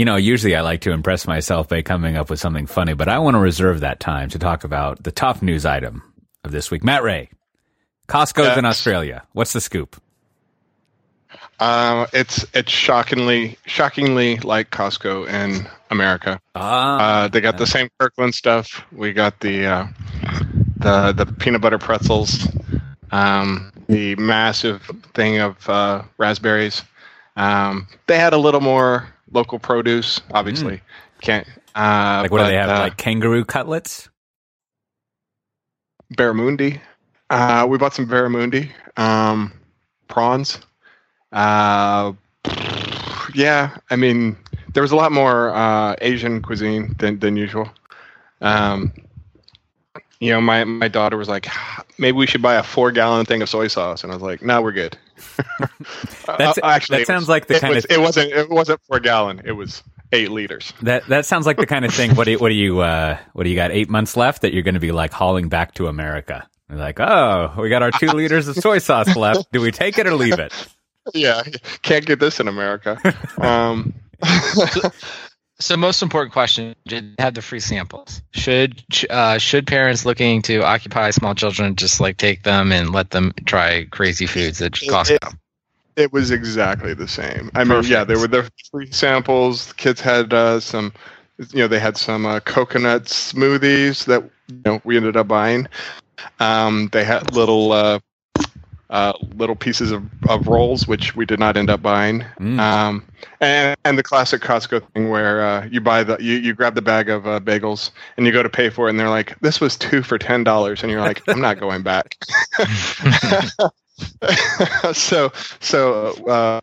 You know, usually I like to impress myself by coming up with something funny, but I want to reserve that time to talk about the top news item of this week. Matt Ray, Costco's in Australia. What's the scoop? Uh, it's it's shockingly shockingly like Costco in America. Ah, Uh, they got the same Kirkland stuff. We got the uh, the the peanut butter pretzels, um, the massive thing of uh, raspberries. Um, they had a little more local produce, obviously. Can't uh, like what do they have? uh, like kangaroo cutlets? barramundi. Uh, we bought some barramundi, um, prawns. Uh, yeah, I mean, there was a lot more uh, Asian cuisine than than usual. Um, you know, my my daughter was like, maybe we should buy a four gallon thing of soy sauce, and I was like, no, we're good. That's- Uh, actually, that sounds was- like the it kind was, of- It wasn't. It wasn't four gallon. It was eight liters. That that sounds like the kind of thing. What do you, what do you uh, what do you got? Eight months left that you're going to be like hauling back to America. You're like, oh, we got our two liters of soy sauce left. Do we take it or leave it? Yeah, can't get this in America. Um, So, most important question: Did they have the free samples? Should uh, should parents looking to occupy small children just like take them and let them try crazy foods at Costco? It was exactly the same. I mean, yeah, Perfect. there were the free samples. The kids had uh, some, you know, they had some uh, coconut smoothies that you know we ended up buying. Um, they had little uh, little pieces of, of rolls, which we did not end up buying. Mm. Um, and and the classic Costco thing where uh, you buy the you, you grab the bag of uh, bagels and you go to pay for it, and they're like, "This was two for ten dollars," and you're like, "I'm not going back." so so uh,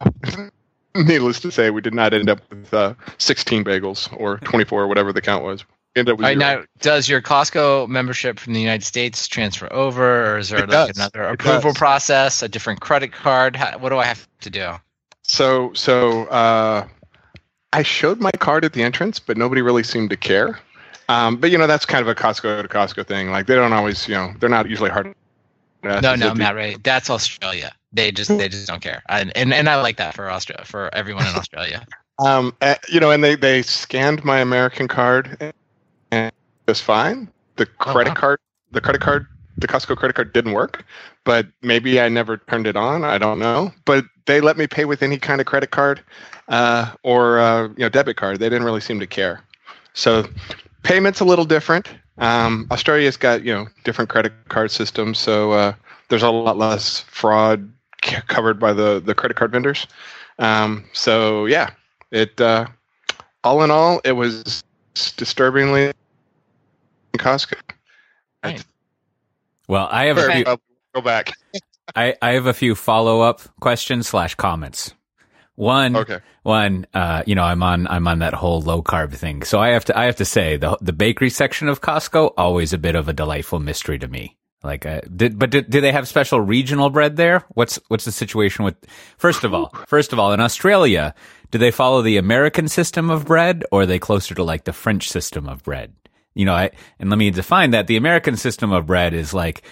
needless to say, we did not end up with uh, 16 bagels or 24 or whatever the count was. Ended up with All right, now, does your Costco membership from the United States transfer over, or is there It like does. another It approval does. process, a different credit card? How, what do I have to do? So so uh, I showed my card at the entrance, but nobody really seemed to care. Um, but you know that's kind of a Costco to Costco thing. Like they don't always, you know, they're not usually hard. No, no, Matt Ray, that's Australia. They just they just don't care, and and, and I like that for Australia for everyone in Australia. Um, uh, you know, and they they scanned my American card, and it was fine. The credit wow. card, the credit card, the Costco credit card didn't work, but maybe I never turned it on. I don't know. But they let me pay with any kind of credit card, uh, or uh, you know, debit card. They didn't really seem to care. So, payments a little different. Um, Australia's got you know different credit card systems, so uh, there's a lot less fraud c- covered by the the credit card vendors. Um, so yeah, it uh, all in all, it was disturbingly Costco. Right. Well, I have a few, go back. I, I have a few follow up questions slash comments. One, Okay. one, uh, you know, I'm on, I'm on that whole low carb thing. So I have to, I have to say the, the bakery section of Costco, always a bit of a delightful mystery to me. Like, uh, did, but did, do they have special regional bread there? What's, what's the situation with, first of all, first of all, in Australia, do they follow the American system of bread or are they closer to like the French system of bread? You know, I, and let me define that. The American system of bread is like,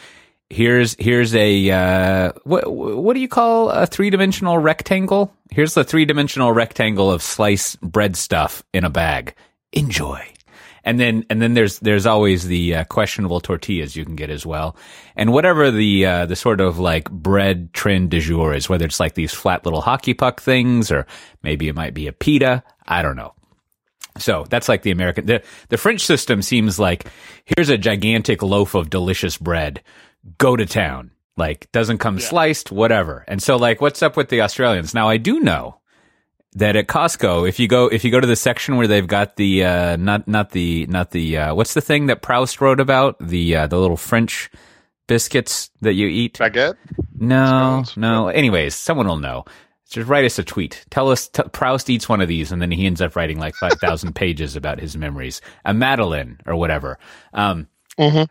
here's here's a uh, what what do you call a three dimensional rectangle? Here's the three dimensional rectangle of sliced bread stuff in a bag. Enjoy. And then and then there's there's always the uh, questionable tortillas you can get as well, and whatever the uh, the sort of like bread trend du jour is, whether it's like these flat little hockey puck things or maybe it might be a pita. I don't know. So that's like the American. The, the French system seems like here's a gigantic loaf of delicious bread. Go to town. Like doesn't come sliced, whatever. And so like, what's up with the Australians? Now I do know that at Costco, if you go if you go to the section where they've got the uh, not not the not the uh, what's the thing that Proust wrote about the uh, the little French biscuits that you eat. Baguette. No, no. Anyways, someone will know. Just write us a tweet. Tell us t- Proust eats one of these, and then he ends up writing like five thousand pages about his memories. A Madeline or whatever. Um,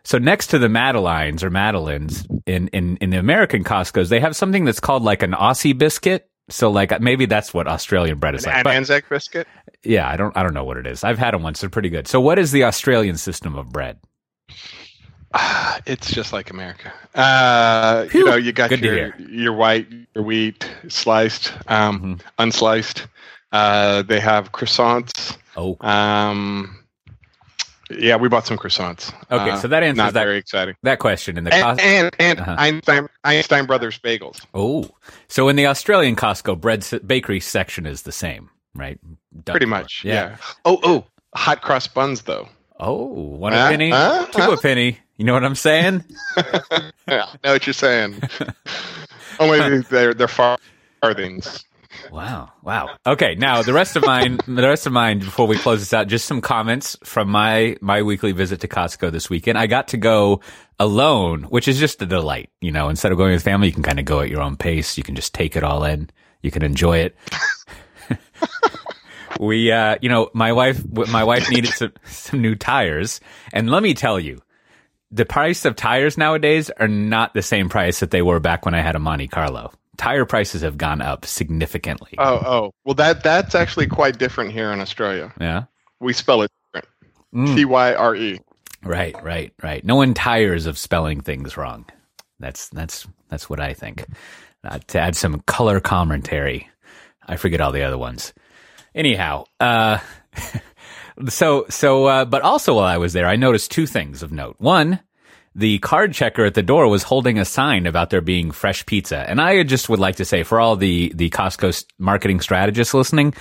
So next to the Madelines or Madelines in, in in the American Costco's, they have something that's called like an Aussie biscuit. So like maybe that's what Australian bread is like. An But- Anzac biscuit. yeah, I don't I don't know what it is. I've had them once; they're pretty good. So what is the Australian system of bread? It's just like America. Uh, you know, you got Good your your white, your wheat sliced, um, Mm-hmm. unsliced. Uh, they have croissants. Oh, Um, yeah, we bought some croissants. okay. Uh, so that answers that very exciting. that question in the And Cos- and, and Uh-huh. Einstein Einstein Brothers bagels. oh, so in the Australian Costco bread bakery section is the same, right? Dutch Pretty much. Yeah. Oh oh, hot cross buns though. Oh, one a penny, Huh? two a penny. You know what I'm saying? Yeah, I know what you're saying. Only they're they're far farthings. Wow. Wow. Okay. Now the rest of mine, the rest of mine, before we close this out, just some comments from my, my weekly visit to Costco this weekend. I got to go alone, which is just a delight. You know, instead of going with family, you can kind of go at your own pace. You can just take it all in. You can enjoy it. we, uh, you know, my wife, my wife needed some, some new tires. And let me tell you, the price of tires nowadays are not the same price that they were back when I had a Monte Carlo. Tire prices have gone up significantly. Oh oh, well that that's actually quite different here in Australia. Yeah. We spell it different. Mm. T Y R E. Right, right, right. No one tires of spelling things wrong. That's that's that's what I think. Uh, to add some color commentary, I forget all the other ones. Anyhow, uh, so so, uh, but also while I was there, I noticed two things of note. One, the card checker at the door was holding a sign about there being fresh pizza, and I just would like to say for all the the Costco marketing strategists listening.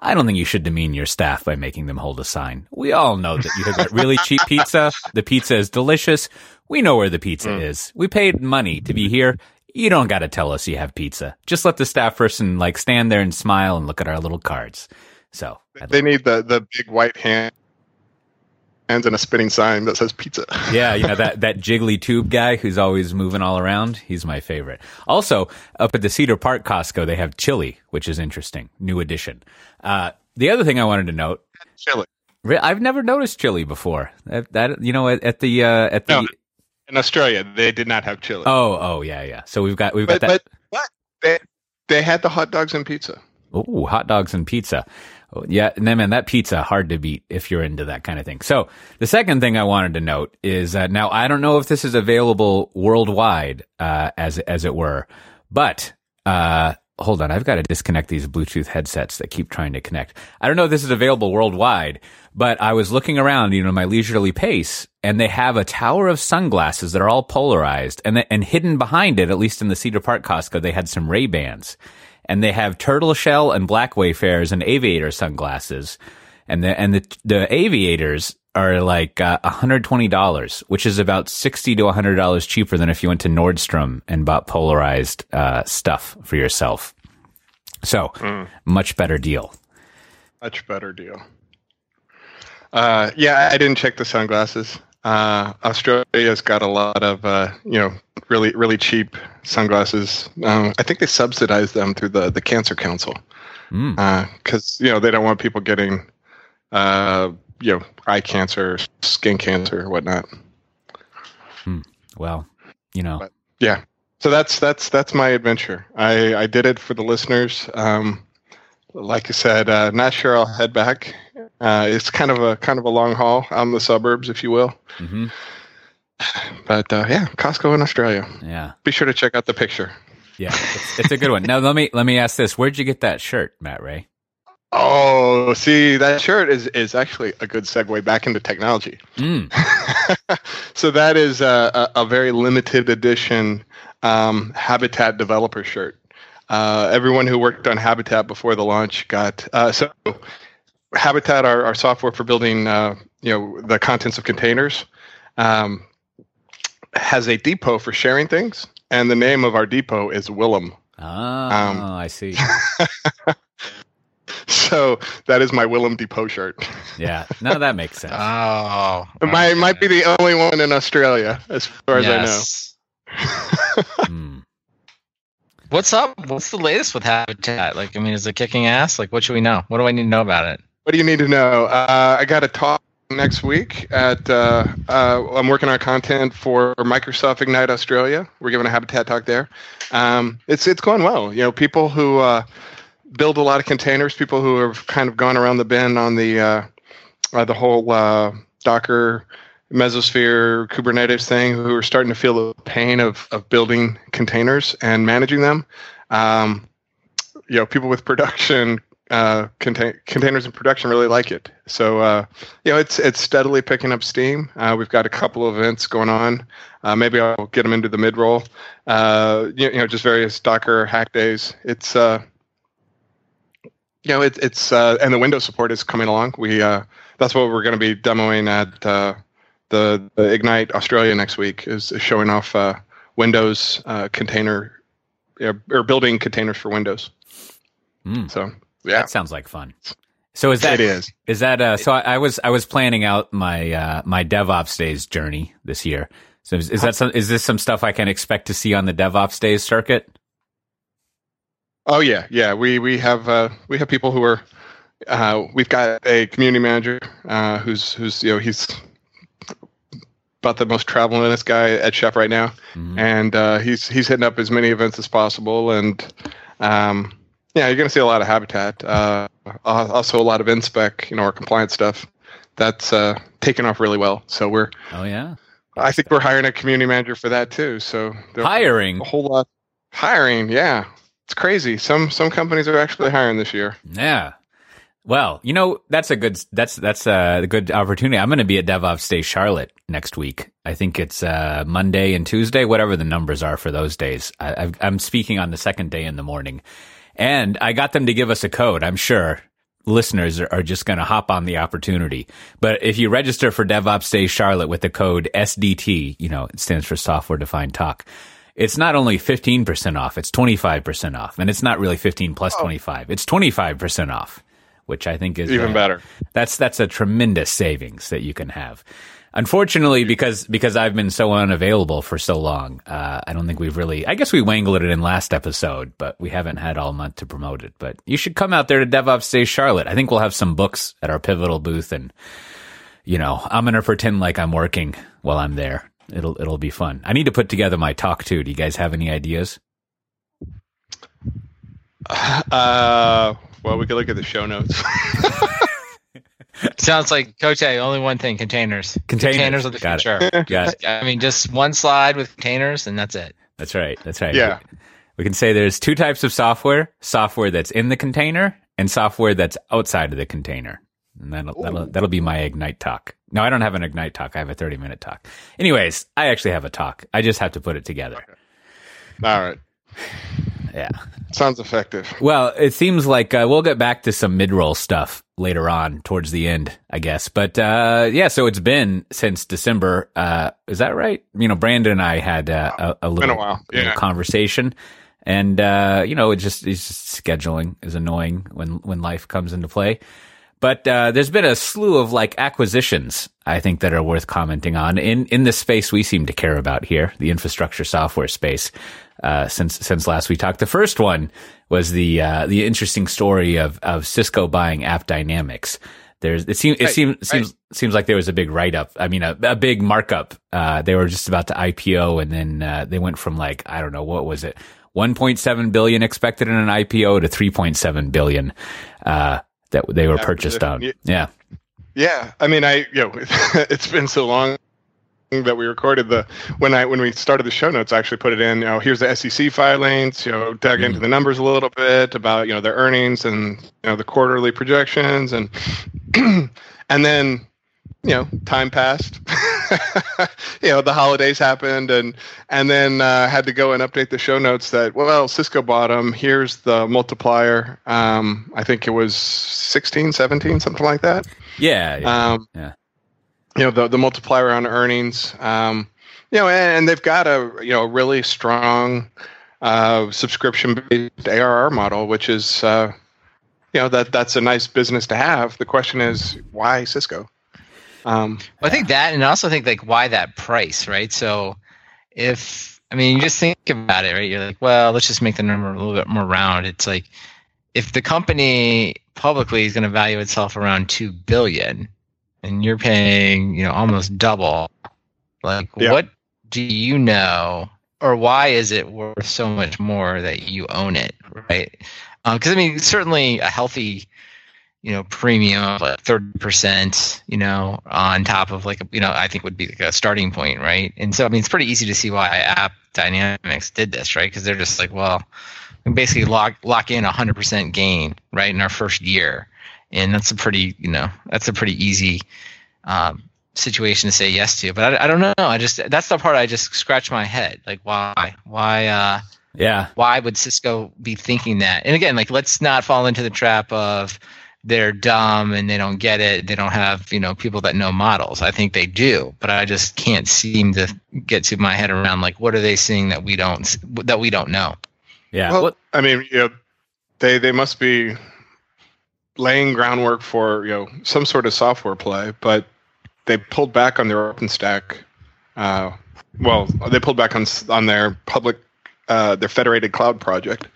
I don't think you should demean your staff by making them hold a sign. We all know that you have got really cheap pizza. The pizza is delicious. We know where the pizza is. We paid money to be here. You don't got to tell us you have pizza. Just let the staff person like stand there and smile and look at our little cards. So They need the the big white hand hands and a spinning sign that says pizza. yeah, you know that that jiggly tube guy who's always moving all around. He's my favorite. Also, up at the Cedar Park Costco, they have chili, which is interesting. New addition. Uh, the other thing I wanted to note Chili. I've never noticed chili before. That, that you know at, at the uh, at the No. In Australia, they did not have chili. oh oh yeah yeah. So we've got we've but, got that. but but they they had the hot dogs and pizza. Oh, hot dogs and pizza. Oh, yeah, and then man, that pizza hard to beat if you're into that kind of thing. So the second thing I wanted to note is that now I don't know if this is available worldwide, uh, as as it were, but uh, hold on, I've got to disconnect these Bluetooth headsets that keep trying to connect. I don't know if this is available worldwide, but I was looking around, you know, my leisurely pace, and they have a tower of sunglasses that are all polarized, and and hidden behind it, at least in the Cedar Park Costco, they had some Ray Bans and they have turtle shell and black wayfarers and aviator sunglasses and the and the the aviators are like uh, $120 which is about 60 to $100 cheaper than if you went to Nordstrom and bought polarized uh, stuff for yourself so much better deal Much better deal. Uh, yeah, I didn't check the sunglasses. Uh, Australia's got a lot of uh, you know really really cheap sunglasses. Um, I think they subsidize them through the the Cancer Council Mm. because you know they don't want people getting uh, you know eye cancer, skin cancer, or whatnot. well you know Yeah. So that's that's that's my adventure. I I did it for the listeners. Um, like I said, uh, not sure I'll head back. Uh, it's kind of a kind of a long haul out in the suburbs, if you will. hmm But uh, yeah, Costco in Australia. yeah Be sure to check out the picture. yeah it's, it's a good one now let me let me ask this where'd you get that shirt Matt Ray Oh, see, that shirt is is actually a good segue back into technology. mm. so that is a, a, a very limited edition um, Habitat developer shirt. Uh, everyone who worked on Habitat before the launch got uh, so Habitat, our, our software for building, uh, you know, the contents of containers, um, has a depot for sharing things, and the name of our depot is Willem. oh Um, I see So that is my Willem Depot shirt. yeah no that makes sense Oh, It might might be the only one in Australia, as far as I know. yes. Mm. What's up? What's the latest with Habitat? Like, I mean, is it kicking ass? Like, what should we know? What do I need to know about it? What do you need to know? Uh, I got a talk next week at. Uh, uh, I'm working on content for Microsoft Ignite Australia. We're giving a habitat talk there. Um, it's it's going well. You know, people who uh, build a lot of containers, people who have kind of gone around the bend on the uh, uh, the whole Docker mesosphere kubernetes thing who are starting to feel the pain of, of building containers and managing them um, you know people with production uh, contain- containers in production really like it. So uh, you know, it's it's steadily picking up steam. Uh, we've got a couple of events going on. Uh, maybe I'll get them into the mid roll. Uh, you, you, know, just various Docker hack days. It's uh, you know, it, it's and the Windows support is coming along. We that's what we're going to be demoing at the, the, Ignite Australia next week. Is, is showing off Windows container or building containers for Windows. Mm. So yeah, that sounds like fun. So is that it is is that uh, so? I, I, was I was planning out my uh, my DevOps days journey this year. So is, is that some, is this some stuff I can expect to see on the DevOps days circuit? Oh yeah, yeah. We we have uh, we have people who are uh, we've got a community manager uh, who's who's you know he's about the most traveling guy at Chef right now, mm-hmm. and uh, he's he's hitting up as many events as possible, and um, yeah, you're going to see a lot of habitat, uh, also a lot of inspec, you know, our compliance stuff. That's uh, taken off really well. So we're oh yeah, I think we're hiring a community manager for that too. So hiring a whole lot, hiring, yeah, it's crazy. Some some companies are actually hiring this year. Yeah, well, you know that's a good that's that's a good opportunity. I'm going to be at DevOps Day Charlotte next week. I think it's uh, Monday and Tuesday, whatever the numbers are for those days. I, I'm speaking on the second day in the morning, and I got them to give us a code. I'm sure listeners are, just going to hop on the opportunity. But if you register for DevOps Day Charlotte with the code SDT, you know it stands for Software Defined Talk it's not only 15% off, it's 25% off. And it's not really 15 plus 25. It's 25% off which I think is even uh, better. That's that's a tremendous savings that you can have. Unfortunately, because because I've been so unavailable for so long, uh, I don't think we've really. I guess we wangled it in last episode, but we haven't had all month to promote it. But you should come out there to DevOps Day Charlotte. I think we'll have some books at our pivotal booth, and you know, I'm gonna pretend like I'm working while I'm there. It'll it'll be fun. I need to put together my talk too. Do you guys have any ideas? Uh, well, we could look at the show notes. Sounds like Coté. Only one thing: containers. Containers, containers of the Got future. It. Got it. I mean, just one slide with containers, and that's it. That's right. That's right. Yeah. We can say there's two types of software: software that's in the container and software that's outside of the container. And that'll that'll that'll be my ignite talk. No, I don't have an ignite talk. I have a 30 minute talk. Anyways, I actually have a talk. I just have to put it together. Okay. All right. Yeah. Sounds effective. Well, it seems like uh, we'll get back to some mid roll stuff later on towards the end, I guess. But uh, yeah, so it's been since December. Uh, is that right? You know, Brandon and I had uh, a, a, little, a yeah. little conversation. And uh, you know, it just it's just scheduling is annoying when when life comes into play. But uh, there's been a slew of like acquisitions, I think, that are worth commenting on in in the space we seem to care about here, the infrastructure software space. Uh, since since last we talked, the first one was the uh, the interesting story of of Cisco buying AppDynamics. There's it seems it seems right. seems seems like there was a big write up. I mean, a, a big markup. Uh, they were just about to IPO, and then uh, they went from like I don't know what was it, 1.7 billion expected in an IPO to 3.7 billion. Uh, that they were yeah, purchased on. Yeah. Yeah. I mean, I, you know, it's been so long that we recorded the when I when we started the show notes, I actually put it in. You know, here's the SEC filings. You know, dug mm-hmm. into the numbers a little bit about you know their earnings and you know the quarterly projections and and then you know time passed. you know the holidays happened and and then uh, had to go and update the show notes that well cisco bought them here's the multiplier um, i think it was 16 17 something like that yeah yeah, um, yeah. You know the, the multiplier on earnings um, you know and, and, they've got a you know really strong uh, subscription based arr model which is uh, you know that that's a nice business to have the question is why cisco um, well, I think that, and I also think like why that price, right? So if I mean, you just think about it, right? You're like, well, let's just make the number a little bit more round. It's like if the company publicly is going to value itself around two billion, and you're paying, you know, almost double, like yeah. what do you know, or why is it worth so much more that you own it, right? Because um, I mean, certainly a healthy you know, premium of like 30%, you know, on top of like, a, you know, I think would be like a starting point, right? And so, I mean, it's pretty easy to see why app dynamics did this, right? Because they're just like, well, can basically lock lock in a hundred percent gain right in our first year, and that's a pretty you know that's a pretty easy um, situation to say yes to. But I, I don't know. I just that's the part I just scratch my head. Like why why uh Yeah. why would Cisco be thinking that? And again, like let's not fall into the trap of they're dumb and they don't get it. They don't have you know people that know models. I think they do, but I just can't seem to get to my head around like what are they seeing that we don't that we don't know. Yeah. Well, Well, I mean, you know, they they must be laying groundwork for you know some sort of software play, but they pulled back on their OpenStack. Uh, well, they pulled back on on their public, uh, their federated cloud project,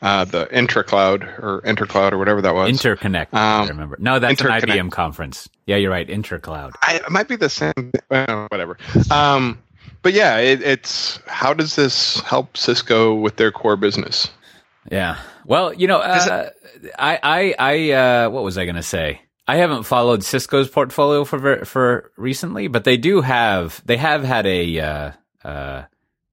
uh, the IntraCloud or InterCloud or whatever that was. interconnect. I Um, remember. No, that's an IBM conference. Yeah, you're right. Intercloud. I, it might be the same. Whatever. Um, but yeah, it, it's how does this help Cisco with their core business? Yeah. Well, you know, uh, I, I, I, uh, what was I going to say? I haven't followed Cisco's portfolio for for recently, but they do have they have had a uh, uh,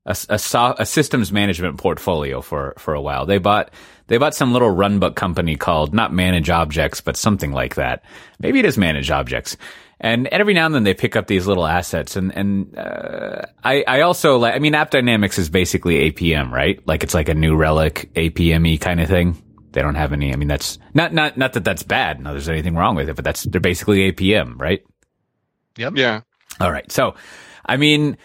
a, a, so- a systems management portfolio for for a while. They bought they bought some little runbook company called not Manage Objects, but something like that. Maybe it is Manage Objects. And every now and then they pick up these little assets, and and uh, I I also like I mean AppDynamics is basically APM, right? Like it's like a new relic APM-y kind of thing. They don't have any. I mean, that's not not not that that's bad. No, there's anything wrong with it, but that's they're basically APM, right? Yep. Yeah, All right. So, I mean,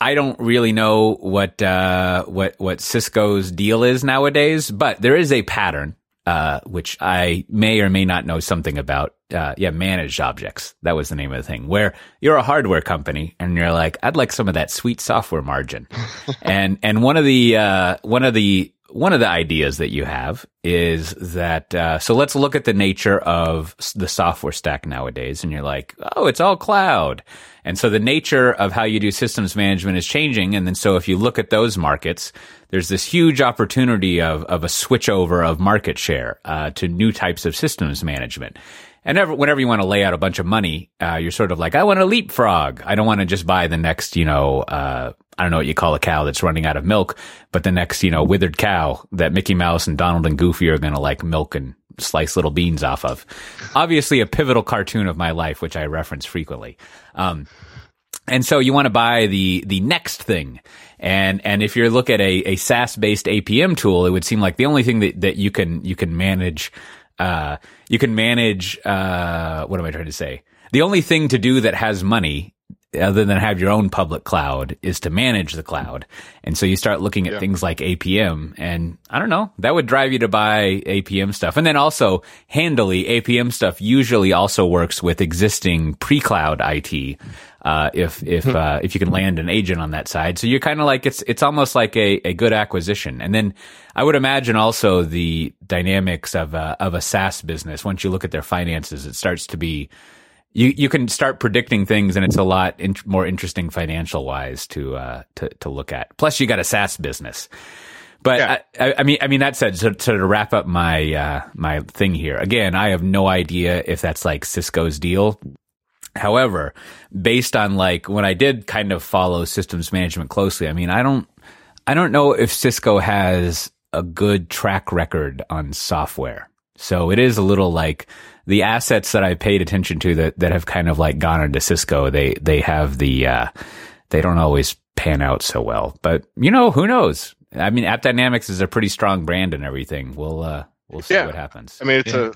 I don't really know what uh, what what Cisco's deal is nowadays, but there is a pattern uh, which I may or may not know something about. Uh, yeah, managed objects. That was the name of the thing. Where you're a hardware company and you're like, I'd like some of that sweet software margin. and and one of the uh, one of the one of the ideas that you have is that uh, so let's look at the nature of the software stack nowadays and you're like oh it's all cloud and so the nature of how you do systems management is changing and then so if you look at those markets there's this huge opportunity of, of a switchover of market share uh, to new types of systems management and ever, whenever you want to lay out a bunch of money, uh, you're sort of like, I want to leapfrog. I don't want to just buy the next, you know, uh, I don't know what you call a cow that's running out of milk, but the next, you know, withered cow that Mickey Mouse and Donald and Goofy are going to like milk and slice little beans off of. Obviously, a pivotal cartoon of my life, which I reference frequently. Um, and so you want to buy the the next thing. And and if you look at a, a SaaS based APM tool, it would seem like the only thing that, that you can you can manage uh, you can manage uh, what am I trying to say? The only thing to do that has money other than have your own public cloud is to manage the cloud. And so you start looking at Yeah. things like APM and I don't know, that would drive you to buy APM stuff. And then also handily APM stuff usually also works with existing pre-cloud IT. Uh, if, if, uh, if you can land an agent on that side. So you're kind of like, it's, it's almost like a, a good acquisition. And then I would imagine also the dynamics of a, of a SaaS business. Once you look at their finances, it starts to be, you you can start predicting things, and it's a lot in, more interesting financial wise to uh to to look at. Plus, you got a SaaS business. But Yeah. I, I, mean, I mean that said, so, so to wrap up my uh, my thing here again, I have no idea if that's like Cisco's deal. However, based on like when I did kind of follow systems management closely, I mean, I don't I don't know if Cisco has a good track record on software. So it is a little like the assets that I paid attention to that, that have kind of like gone into Cisco. They, they have the, uh, they don't always pan out so well, but you know, who knows? I mean, App Dynamics is a pretty strong brand and everything. We'll, uh, we'll see Yeah. what happens. I mean, it's a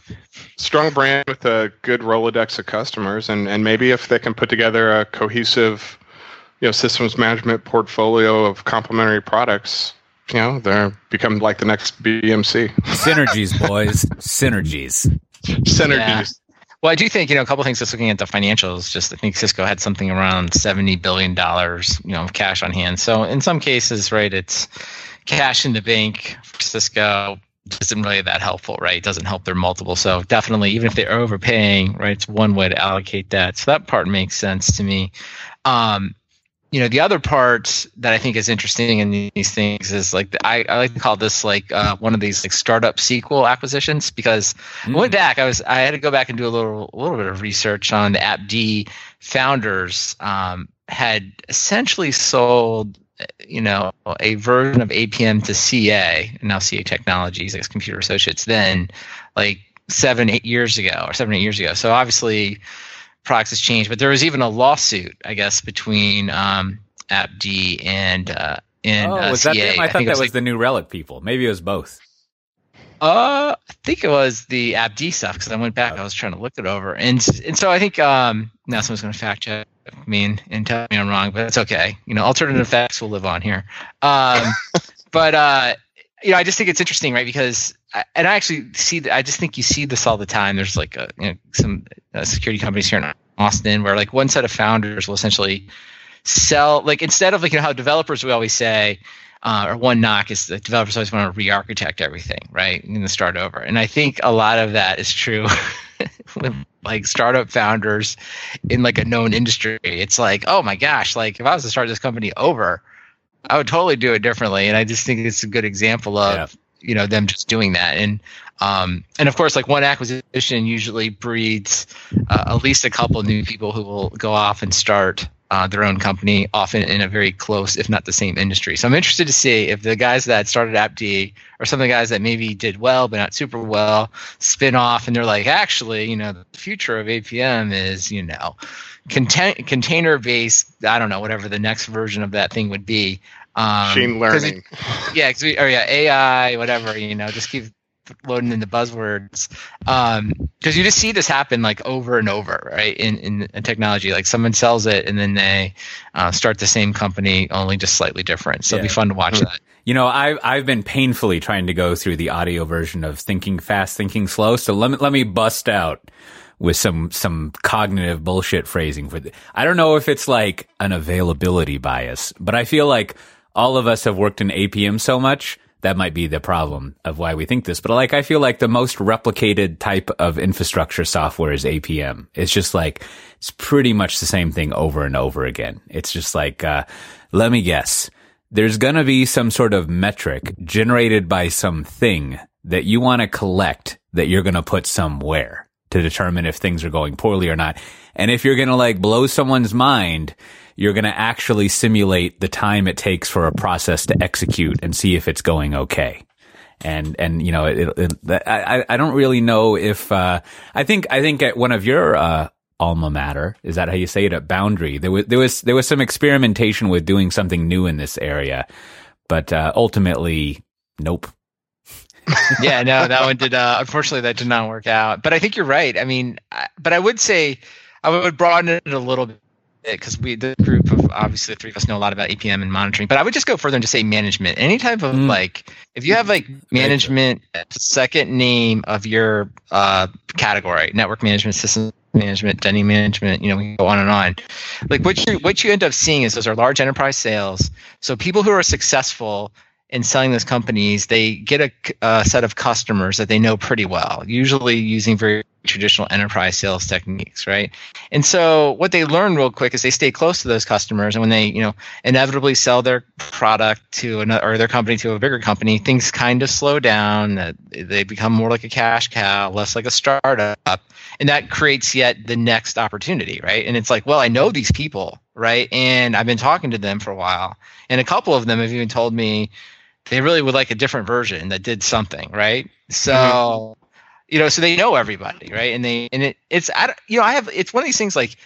strong brand with a good Rolodex of customers, and, and maybe if they can put together a cohesive, you know, systems management portfolio of complementary products, you know, they're become like the next BMC Synergies, boys. Synergies. Synergies. Well, I do think you know a couple things. Just looking at the financials, just I think Cisco had something around seventy billion dollars, you know, of cash on hand. So in some cases, right, it's cash in the bank for Cisco isn't really that helpful, right? It doesn't help their multiple. So definitely, even if they're overpaying, right, it's one way to allocate that. So that part makes sense to me. Um, you know, the other part that I think is interesting in these things is like the, I, I like to call this like uh, one of these like startup sequel acquisitions because I went back. I was I had to go back and do a little a little bit of research on the AppD founders um, had essentially sold you know, a version of APM to CA, and now CA Technologies, like Computer Associates, then like seven, eight years ago, or seven, eight years ago. So obviously, products has changed. But there was even a lawsuit, I guess, between um, AppD and uh, and oh, uh, was that CA. them? I, I thought that was like- the New Relic people. Maybe it was both. Uh, I think it was the AppD stuff because I went back. I was trying to look it over, and and so I think um now someone's going to fact check me and, and tell me I'm wrong, but it's okay. You know, alternative facts will live on here. Um, but uh, you know, I just think it's interesting, right? Because and I actually see, I just think you see this all the time. There's like a, you know, some uh, security companies here in Austin where like one set of founders will essentially sell, like instead of like you know how developers we always say uh, or one knock is that developers always want to re-architect everything, right? And start over. And I think a lot of that is true with like startup founders in like a known industry. It's like, oh my gosh, like if I was to start this company over, I would totally do it differently. And I just think it's a good example of Yeah. you know them just doing that. And um, and of course, like one acquisition usually breeds uh, at least a couple new people who will go off and start uh, their own company, often in a very close, if not the same industry. So I'm interested to see if the guys that started AppD or some of the guys that maybe did well but not super well spin off and they're like, actually, you know, the future of APM is, you know, content, container based. I don't know, whatever the next version of that thing would be. Um, Machine 'cause it- learning. yeah, 'cause we, or yeah, AI, whatever, you know, just keep loading in the buzzwords. Um, because you just see this happen like over and over, right? In, in in technology, like someone sells it and then they uh, start the same company, only just slightly different. So it'd be fun to watch that. You know, I've I've been painfully trying to go through the audio version of Thinking Fast, Thinking Slow. So let me let me bust out with some some cognitive bullshit phrasing for the, I don't know if it's like an availability bias, but I feel like all of us have worked in APM so much that might be the problem of why we think this. But like I feel like the most replicated type of infrastructure software is APM. It's just like it's pretty much the same thing over and over again. It's just like uh, let me guess there's going to be some sort of metric generated by something that you want to collect that you're going to put somewhere to determine if things are going poorly or not. And if you're going to like blow someone's mind, you're going to actually simulate the time it takes for a process to execute and see if it's going okay. And, and, you know, it, it, I, I don't really know if, uh, I think, I think at one of your, uh, alma mater. Is that how you say it at Boundary? There was there was there was some experimentation with doing something new in this area, but uh, ultimately, nope. yeah, no, that one did. Uh, unfortunately, that did not work out. But I think you're right. I mean, I, but I would say I would broaden it a little bit because we, the group of obviously the three of us know a lot about APM and monitoring. But I would just go further and just say management. Any type of Mm. like, if you have like management, the second name of your uh, category, network management, system management, Denny management, you know, we can go on and on. Like what you what you end up seeing is those are large enterprise sales. So people who are successful in selling those companies, they get a, a set of customers that they know pretty well, usually using very traditional enterprise sales techniques, right? And so what they learn real quick is they stay close to those customers, and when they, you know, inevitably sell their product to another or their company to a bigger company, things kind of slow down. That they become more like a cash cow, less like a startup, and that creates yet the next opportunity, right? And it's like, well, I know these people, right? And I've been talking to them for a while, and a couple of them have even told me they really would like a different version that did something, right? Mm-hmm. So, you know, so they know everybody, right? And they and it it's I don't, you know I have it's one of these things like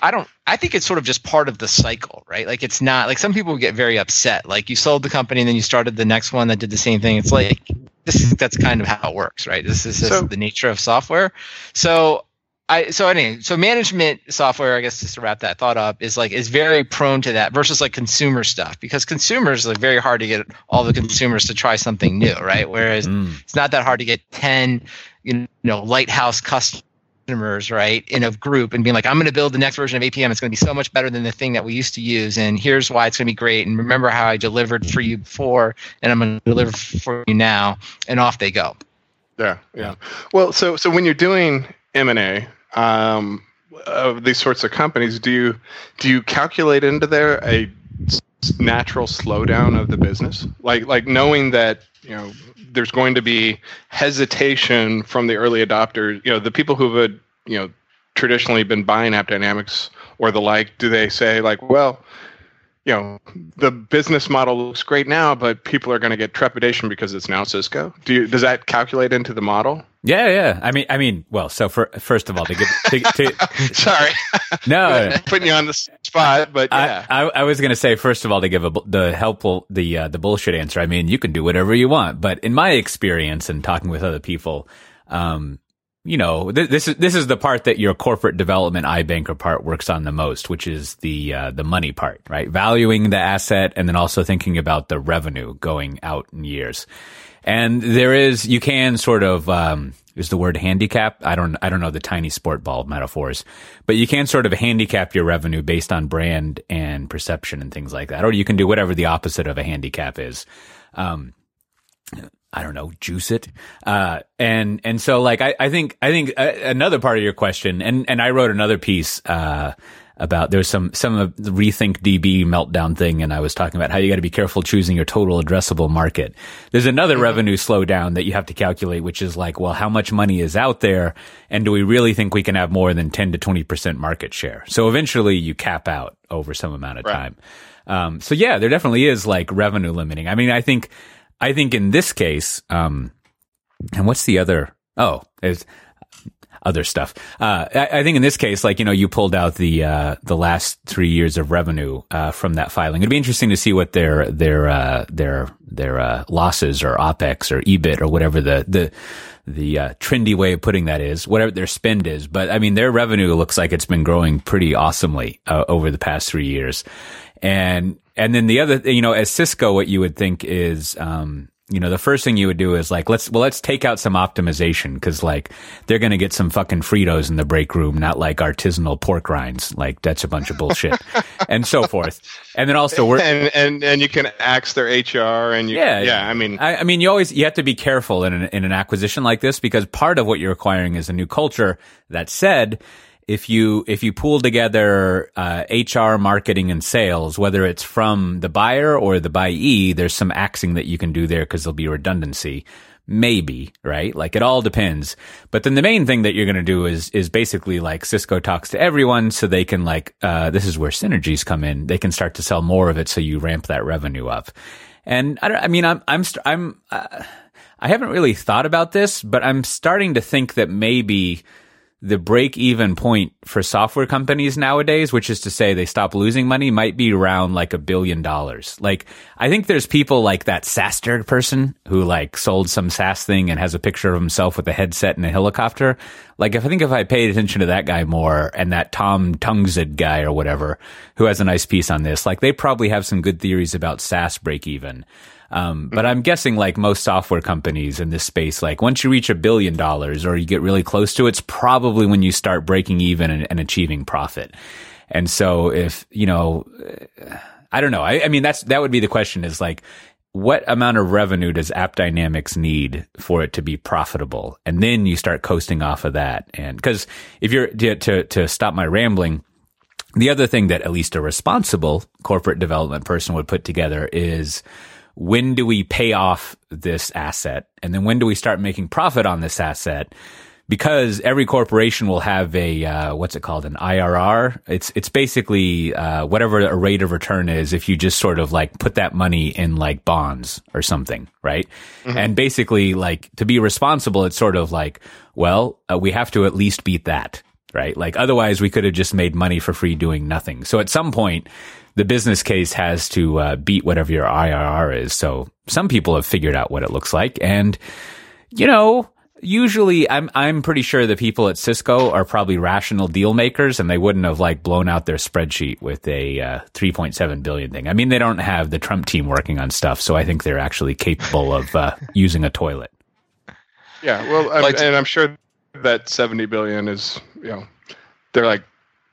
I don't I think it's sort of just part of the cycle, right? Like it's not like some people get very upset. Like you sold the company and then you started the next one that did the same thing. It's like this that's kind of how it works, right? This is just So- the nature of software. So I so anyway, so management software, I guess just to wrap that thought up, is like is very prone to that versus like consumer stuff because consumers like very hard to get all the consumers to try something new, right? Whereas Mm. it's not that hard to get 10 you know lighthouse customers right in a group and being like i'm going to build the next version of apm it's going to be so much better than the thing that we used to use and here's why it's going to be great and remember how i delivered for you before and i'm going to deliver for you now and off they go Yeah, yeah. Well, so so when you're doing M and A um, of these sorts of companies, do you do you calculate into there a natural slowdown of the business, like like knowing that you know there's going to be hesitation from the early adopters, you know, the people who had you know traditionally been buying App Dynamics or the like. Do they say like, well, you know the business model looks great now, but people are going to get trepidation because it's now Cisco. Do you, does that calculate into the model? Yeah, yeah. I mean, I mean, well, so for first of all, to give, to, to, sorry, no, putting you on the spot, but yeah, I, I, I was going to say first of all to give a, the helpful the uh, the bullshit answer. I mean, you can do whatever you want, but in my experience and talking with other people, um, you know, th- this is this is the part that your corporate development iBanker part works on the most, which is the uh, the money part, right? Valuing the asset and then also thinking about the revenue going out in years. And there is you can sort of um, is the word handicap. I don't I don't know the tiny sport ball metaphors, but you can sort of handicap your revenue based on brand and perception and things like that, or you can do whatever the opposite of a handicap is. Um, I don't know, juice it. Uh, and, and so like, I, I think, I think uh, another part of your question, and, and I wrote another piece, uh, about there's some, some of the rethink DB meltdown thing. And I was talking about how you got to be careful choosing your total addressable market. There's another mm-hmm. revenue slowdown that you have to calculate, which is like, well, how much money is out there? And do we really think we can have more than 10 to 20% market share? So eventually you cap out over some amount of right. time. Um, so yeah, there definitely is like revenue limiting. I mean, I think, I think in this case, um, and what's the other? Oh, there's other stuff. Uh, I, I, think in this case, like you know, you pulled out the uh, the last three years of revenue uh, from that filing. It'd be interesting to see what their their uh, their their uh, losses or opex or EBIT or whatever the the the uh, trendy way of putting that is, whatever their spend is. But I mean, their revenue looks like it's been growing pretty awesomely over the past three years, and and then the other, thing you know, as Cisco, what you would think is, um, you know, the first thing you would do is like, let's, well, let's take out some optimization. Cause like they're going to get some fucking Fritos in the break room, not like artisanal pork rinds. Like that's a bunch of bullshit and so forth. And then also we're, and, and, and you can axe their HR and you, yeah, yeah. I mean, I, I mean, you always, you have to be careful in an, in an acquisition like this because part of what you're acquiring is a new culture. That said, if you if you pool together uh, HR, marketing, and sales, whether it's from the buyer or the buyee, there's some axing that you can do there because there'll be redundancy. Maybe, right? Like it all depends. But then the main thing that you're going to do is, is basically like Cisco talks to everyone so they can like, uh, this is where synergies come in. They can start to sell more of it so you ramp that revenue up. And I, I mean, I'm, I'm, I'm, uh, I haven't really thought about this, but I'm starting to think that maybe the break even point for software companies nowadays, which is to say they stop losing money, might be around like a billion dollars. Like, I think there's people like that SaaStr person who like sold some SaaS thing and has a picture of himself with a headset and a helicopter. Like, if I think if I paid attention to that guy more and that Tomasz Tunguz guy or whatever who has a nice piece on this, like they probably have some good theories about SaaS break even. Um, but I'm guessing like most software companies in this space, like once you reach a billion dollars or you get really close to it, it's probably when you start breaking even and, and achieving profit. And so if, you know, I don't know. I, I mean, that's, that would be the question is like, what amount of revenue does AppDynamics need for it to be profitable? And then you start coasting off of that. And because if you're to, to stop my rambling, the other thing that at least a responsible corporate development person would put together is when do we pay off this asset? And then when do we start making profit on this asset? Because every corporation will have a uh, what's it called an IRR. It's it's basically uh, whatever a rate of return is if you just sort of like put that money in like bonds or something, right? Mm-hmm. And basically, like to be responsible, it's sort of like, well, uh, we have to at least beat that, right? Like otherwise, we could have just made money for free doing nothing. So at some point, the business case has to uh, beat whatever your IRR is. So some people have figured out what it looks like, and you know, usually I'm I'm pretty sure the people at Cisco are probably rational deal makers, and they wouldn't have like blown out their spreadsheet with a uh, 3.7 billion thing. I mean, they don't have the Trump team working on stuff, so I think they're actually capable of uh, using a toilet. Yeah, well, I'm, and I'm sure that 70 billion is you know they're like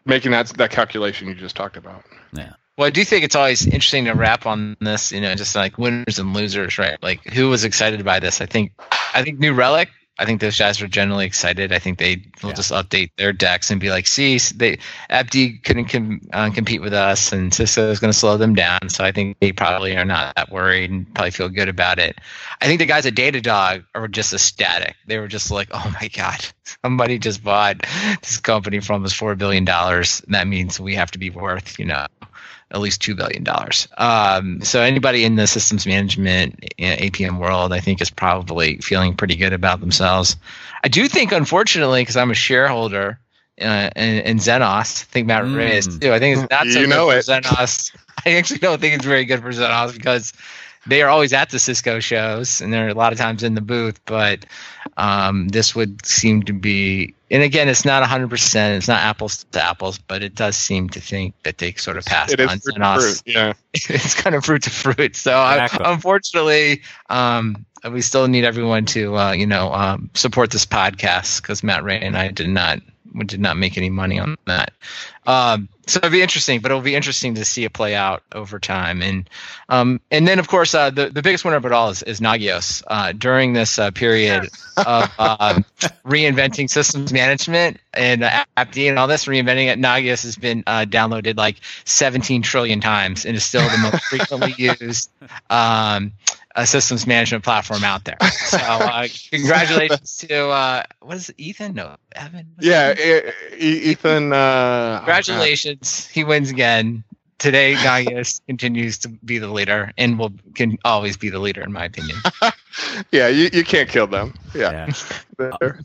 making that that calculation you just talked about. Yeah. Well, I do think it's always interesting to wrap on this, you know, just like winners and losers, right? Like who was excited by this? I think, I think New Relic. I think those guys were generally excited. I think they will yeah. just update their decks and be like, "See, they AppD couldn't com- uh, compete with us, and Cisco is going to slow them down." So I think they probably are not that worried and probably feel good about it. I think the guys at Datadog are just ecstatic. They were just like, "Oh my god, somebody just bought this company for almost four billion dollars. That means we have to be worth, you know, at least two billion dollars. Um, so anybody in the systems management APM world, I think, is probably feeling pretty good about themselves. I do think, unfortunately, because I'm a shareholder uh, in, in Zenoss, I think Matt mm. Ray is too. I think it's not so you know good it. for Zenoss. I actually don't think it's very good for Zenoss because they are always at the Cisco shows and they're a lot of times in the booth, but um, this would seem to be, and again, it's not 100%, it's not apples to apples, but it does seem to think that they sort of passed It is on fruit to fruit. Yeah. it's kind of fruit to fruit. So Exactly. I, unfortunately, um, we still need everyone to, uh, you know, um, support this podcast because Matt Ray and I did not, we did not make any money on that. Um, so it'll be interesting, but it'll be interesting to see it play out over time. And um, and then of course uh, the the biggest winner of it all is, is Nagios. Uh, during this uh, period of um, reinventing systems management and uh, AppD and all this reinventing it, Nagios has been uh, downloaded like 17 trillion times and is still the most frequently used um, uh, systems management platform out there. So uh, congratulations to uh, what is it, Ethan? No, Evan. What's Yeah. his? E- E- Ethan. Uh, Congratulations, he wins again. Today, Nagios continues to be the leader and will can always be the leader, in my opinion. yeah. You, you can't kill them. Yeah. Yeah. They're-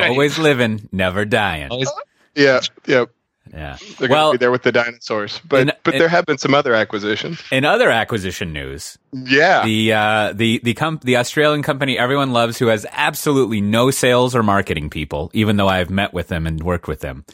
Always living, never dying. Always, yeah. Yeah. Yeah. They're Well- going to be there with the dinosaurs. But And- but there have been some other acquisitions. In other acquisition news, Yeah. the uh, the the the Australian company everyone loves, who has absolutely no sales or marketing people, even though I've met with them and worked with them.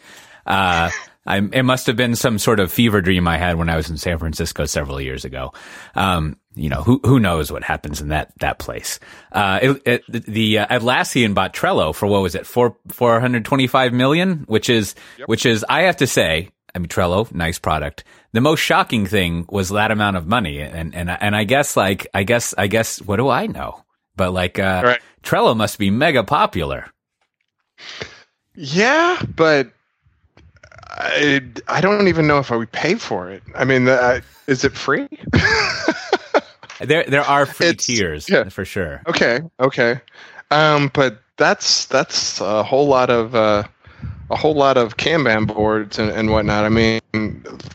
Uh, I, it must have been some sort of fever dream I had when I was in San Francisco several years ago. Um, you know, who who knows what happens in that that place? Uh, it, it, the uh, Atlassian bought Trello for what was it four four hundred twenty five million, which is which is I have to say, I mean Trello, nice product. The most shocking thing was that amount of money, and and and I guess like I guess I guess what do I know? But like uh, Right. Trello must be mega popular. Yeah, but I, I don't even know if I would pay for it. I mean, uh, is it free? There there are free It's- tiers yeah. for sure. okay, okay. Um, but that's that's a whole lot of uh, a whole lot of Kanban boards and, and whatnot. I mean,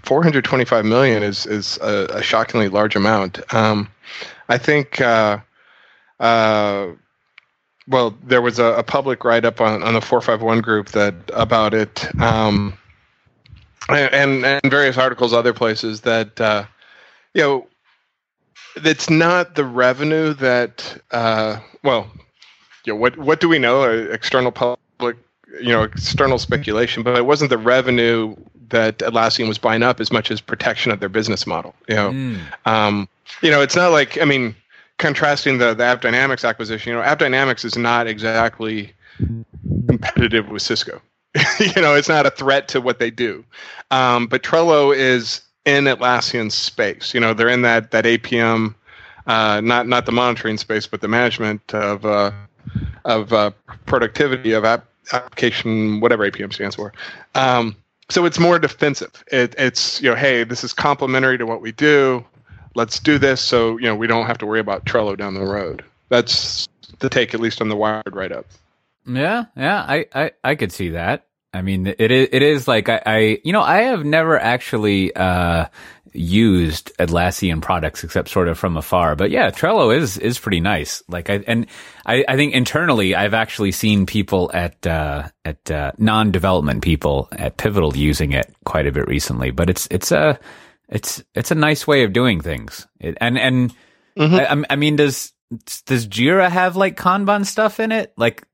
425 million is is a, a shockingly large amount. Um, I think. Uh, uh, well, there was a, a public write up on, on the 451 group that about it, um, and, and various articles other places that uh, you know it's not the revenue that uh, well, you know, what what do we know? Uh, external public, you know, external speculation, but it wasn't the revenue that Atlassian was buying up as much as protection of their business model. You know, Mm. um, you know, it's not like I mean, contrasting the the AppDynamics acquisition. You know, AppDynamics is not exactly competitive with Cisco. you know, it's not a threat to what they do. Um, but Trello is in Atlassian's space. You know, they're in that that APM, uh, not not the monitoring space, but the management of uh, of uh, productivity of app, application, whatever APM stands for. Um, so it's more defensive. It, it's you know, hey, this is complementary to what we do. Let's do this, so you know we don't have to worry about Trello down the road. That's the take, at least on the Wired write up. Yeah, yeah, I, I, I could see that. I mean, it is, it is like I, I, you know, I have never actually, uh, used Atlassian products except sort of from afar. But yeah, Trello is, is pretty nice. Like I, and I, I think internally I've actually seen people at, uh, at, uh, non-development people at Pivotal using it quite a bit recently, but it's, it's a, it's, it's a nice way of doing things. It, and, and I, I mean, does, does Jira have like Kanban stuff in it? Like,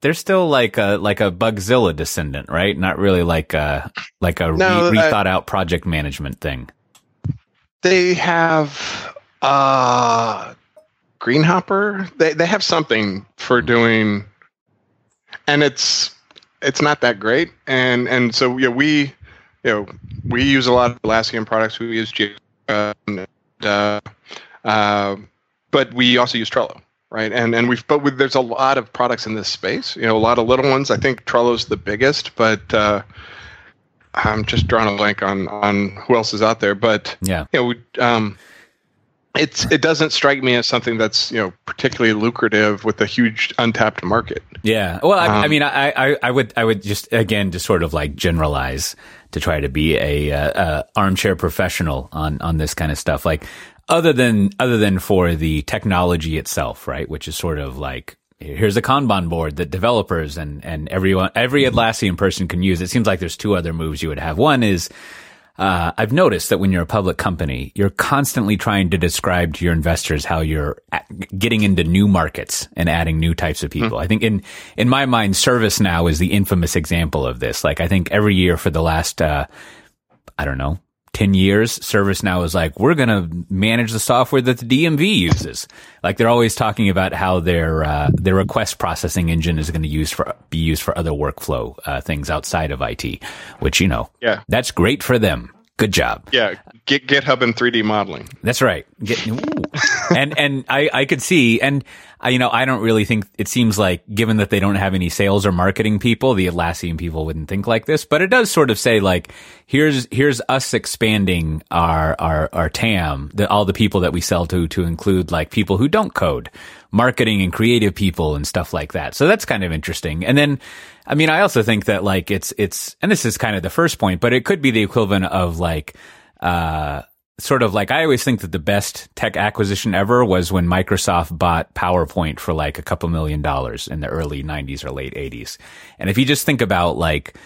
they're still like a like a Bugzilla descendant, right? Not really like a like a No, re- uh, rethought out project management thing. They have uh Greenhopper. They they have something for doing and it's it's not that great. And and so yeah, we you know we use a lot of Atlassian products. We use Jira uh, uh, but we also use Trello, right? And and we've but we, there's a lot of products in this space. You know, a lot of little ones. I think Trello's the biggest, but uh, I'm just drawing a blank on on who else is out there. But Yeah. you know, we, um, it's it doesn't strike me as something that's you know particularly lucrative with a huge untapped market. Yeah. Well, I, um, I mean, I, I, I would I would just again to sort of like generalize to try to be a, a armchair professional on on this kind of stuff. Like other than other than for the technology itself, right? Which is sort of like here's a Kanban board that developers and and everyone every Atlassian person can use. It seems like there's two other moves you would have. One is uh, I've noticed that when you're a public company, you're constantly trying to describe to your investors how you're getting into new markets and adding new types of people. Mm. I think in in my mind, ServiceNow is the infamous example of this. Like I think every year for the last uh, I don't know 10 years, ServiceNow is like, we're going to manage the software that the DMV uses. Like they're always talking about how their, uh, their request processing engine is going to use for, be used for other workflow, uh, things outside of IT, which, you know, yeah, that's great for them. Good job. Yeah, get GitHub and 3D modeling. That's right. Get, and and I I could see and I, you know I don't really think it seems like given that they don't have any sales or marketing people, the Atlassian people wouldn't think like this. But it does sort of say like here's here's us expanding our our our TAM, the, all the people that we sell to to include like people who don't code, marketing and creative people and stuff like that. So that's kind of interesting. And then I mean, I also think that like it's it's and this is kind of the first point, but it could be the equivalent of like uh sort of like I always think that the best tech acquisition ever was when Microsoft bought PowerPoint for like a couple million dollars in the early 90s or late 80s. And if you just think about like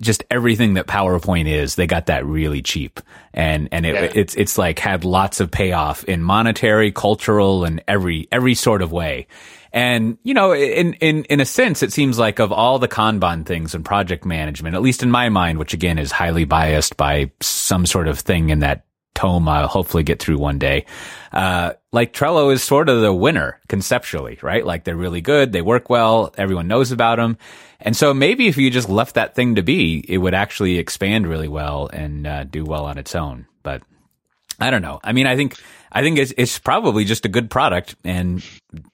just everything that PowerPoint is, they got that really cheap. And, and it, yeah. it's, it's like had lots of payoff in monetary, cultural, and every, every sort of way. And, you know, in, in, in a sense, it seems like of all the Kanban things and project management, at least in my mind, which again is highly biased by some sort of thing in that tome I'll hopefully get through one day. Uh, like Trello is sort of the winner conceptually, right? Like they're really good. They work well. Everyone knows about them. And so maybe if you just left that thing to be, it would actually expand really well and uh, do well on its own. But I don't know. I mean, I think I think it's it's probably just a good product and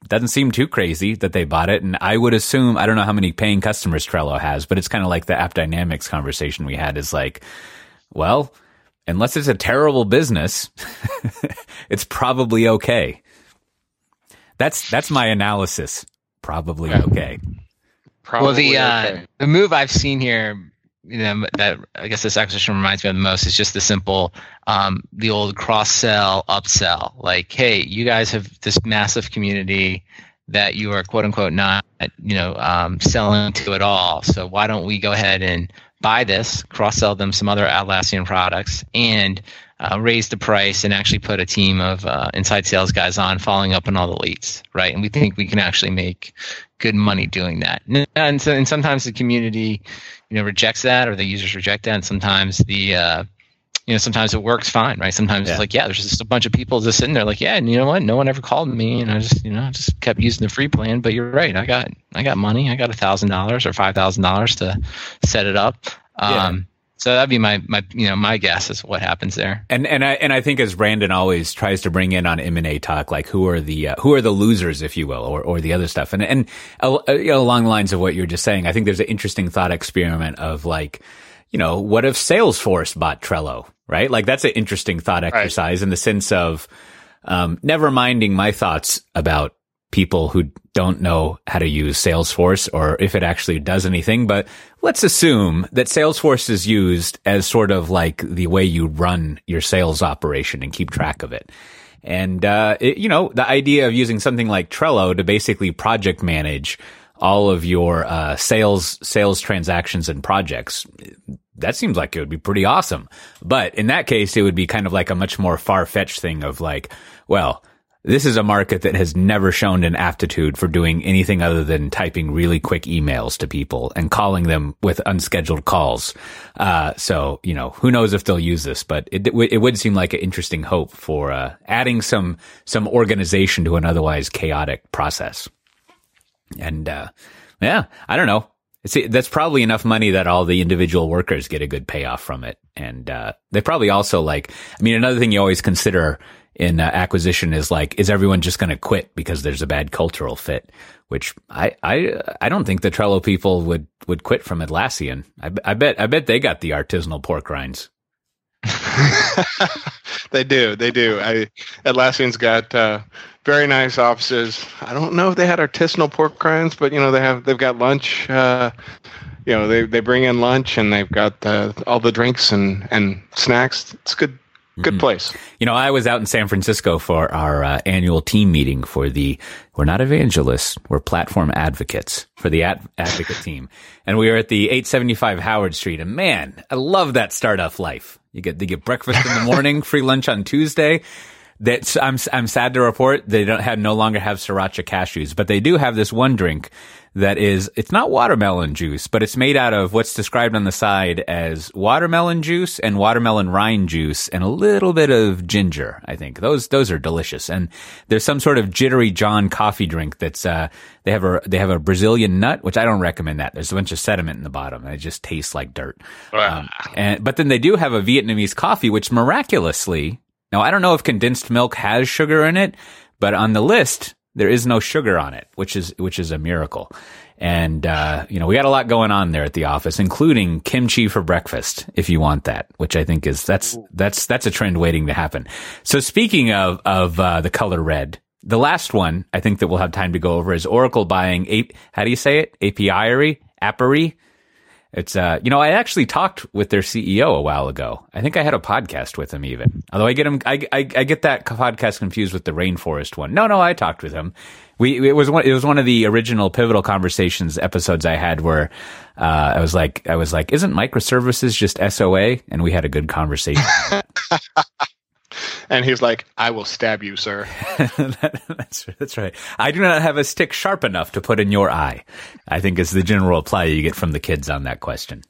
doesn't seem too crazy that they bought it. And I would assume I don't know how many paying customers Trello has, but it's kind of like the AppDynamics conversation we had is like, well, unless it's a terrible business, it's probably okay. That's that's my analysis. Probably okay. Probably well, the uh, the move I've seen here you know that I guess this acquisition reminds me of the most is just the simple um, the old cross sell upsell like hey you guys have this massive community that you are quote unquote not you know um, selling to at all so why don't we go ahead and buy this cross sell them some other Atlassian products and uh, raise the price and actually put a team of uh, inside sales guys on following up on all the leads right? And we think we can actually make good money doing that. And, so, and sometimes the community you know rejects that or the users reject that and sometimes the uh, you know sometimes it works fine right sometimes yeah. it's like yeah there's just a bunch of people just sitting there like yeah and you know what no one ever called me and i just you know just kept using the free plan but you're right i got i got money i got a thousand dollars or five thousand dollars to set it up um. So that'd be my my you know my guess is what happens there. And and I and I think as Brandon always tries to bring in on M and A talk, like who are the uh, who are the losers, if you will, or or the other stuff. And and uh, you know, along the lines of what you're just saying, I think there's an interesting thought experiment of like, you know, what if Salesforce bought Trello, right? Like that's an interesting thought exercise right. in the sense of um, never minding my thoughts about people who don't know how to use Salesforce or if it actually does anything. But let's assume that Salesforce is used as sort of like the way you run your sales operation and keep track of it. And, uh, it, you know, the idea of using something like Trello to basically project manage all of your, uh, sales, sales transactions and projects. That seems like it would be pretty awesome. But in that case, it would be kind of like a much more far fetched thing of like, well, this is a market that has never shown an aptitude for doing anything other than typing really quick emails to people and calling them with unscheduled calls. Uh, so, you know, who knows if they'll use this, but it, it would seem like an interesting hope for, uh, adding some, some organization to an otherwise chaotic process. And, uh, yeah, I don't know. See, that's probably enough money that all the individual workers get a good payoff from it. And, uh, they probably also like, I mean, another thing you always consider in uh, acquisition is like, is everyone just going to quit because there's a bad cultural fit? Which I, I, I don't think the Trello people would, would quit from Atlassian. I, I bet, I bet they got the artisanal pork rinds. they do. They do. I Atlassian's got uh, very nice offices. I don't know if they had artisanal pork rinds, but you know they have. They've got lunch. Uh, you know they they bring in lunch and they've got uh, all the drinks and and snacks. It's good. Good mm-hmm. place. You know, I was out in San Francisco for our uh, annual team meeting for the, we're not evangelists, we're platform advocates for the ad- advocate team. And we were at the 875 Howard Street and man, I love that startup life. You get, they get breakfast in the morning, free lunch on Tuesday. That's, I'm, I'm sad to report they don't have, no longer have sriracha cashews, but they do have this one drink that is, it's not watermelon juice, but it's made out of what's described on the side as watermelon juice and watermelon rind juice and a little bit of ginger, I think. Those, those are delicious. And there's some sort of jittery John coffee drink that's, uh, they have a, they have a Brazilian nut, which I don't recommend that. There's a bunch of sediment in the bottom and it just tastes like dirt. Um, and, but then they do have a Vietnamese coffee, which miraculously, now I don't know if condensed milk has sugar in it, but on the list, there is no sugar on it, which is which is a miracle. And uh, you know, we got a lot going on there at the office, including kimchi for breakfast, if you want that, which I think is that's that's that's a trend waiting to happen. So speaking of of uh, the color red, the last one I think that we'll have time to go over is Oracle buying a how do you say it? Apiary? Apiary it's uh, you know, I actually talked with their CEO a while ago. I think I had a podcast with him even. Although I get him, I, I, I get that podcast confused with the rainforest one. No, no, I talked with him. We it was one it was one of the original pivotal conversations episodes I had where uh, I was like I was like, isn't microservices just SOA? And we had a good conversation. and he's like, "I will stab you, sir." that's that's right. I do not have a stick sharp enough to put in your eye. I think is the general reply you get from the kids on that question.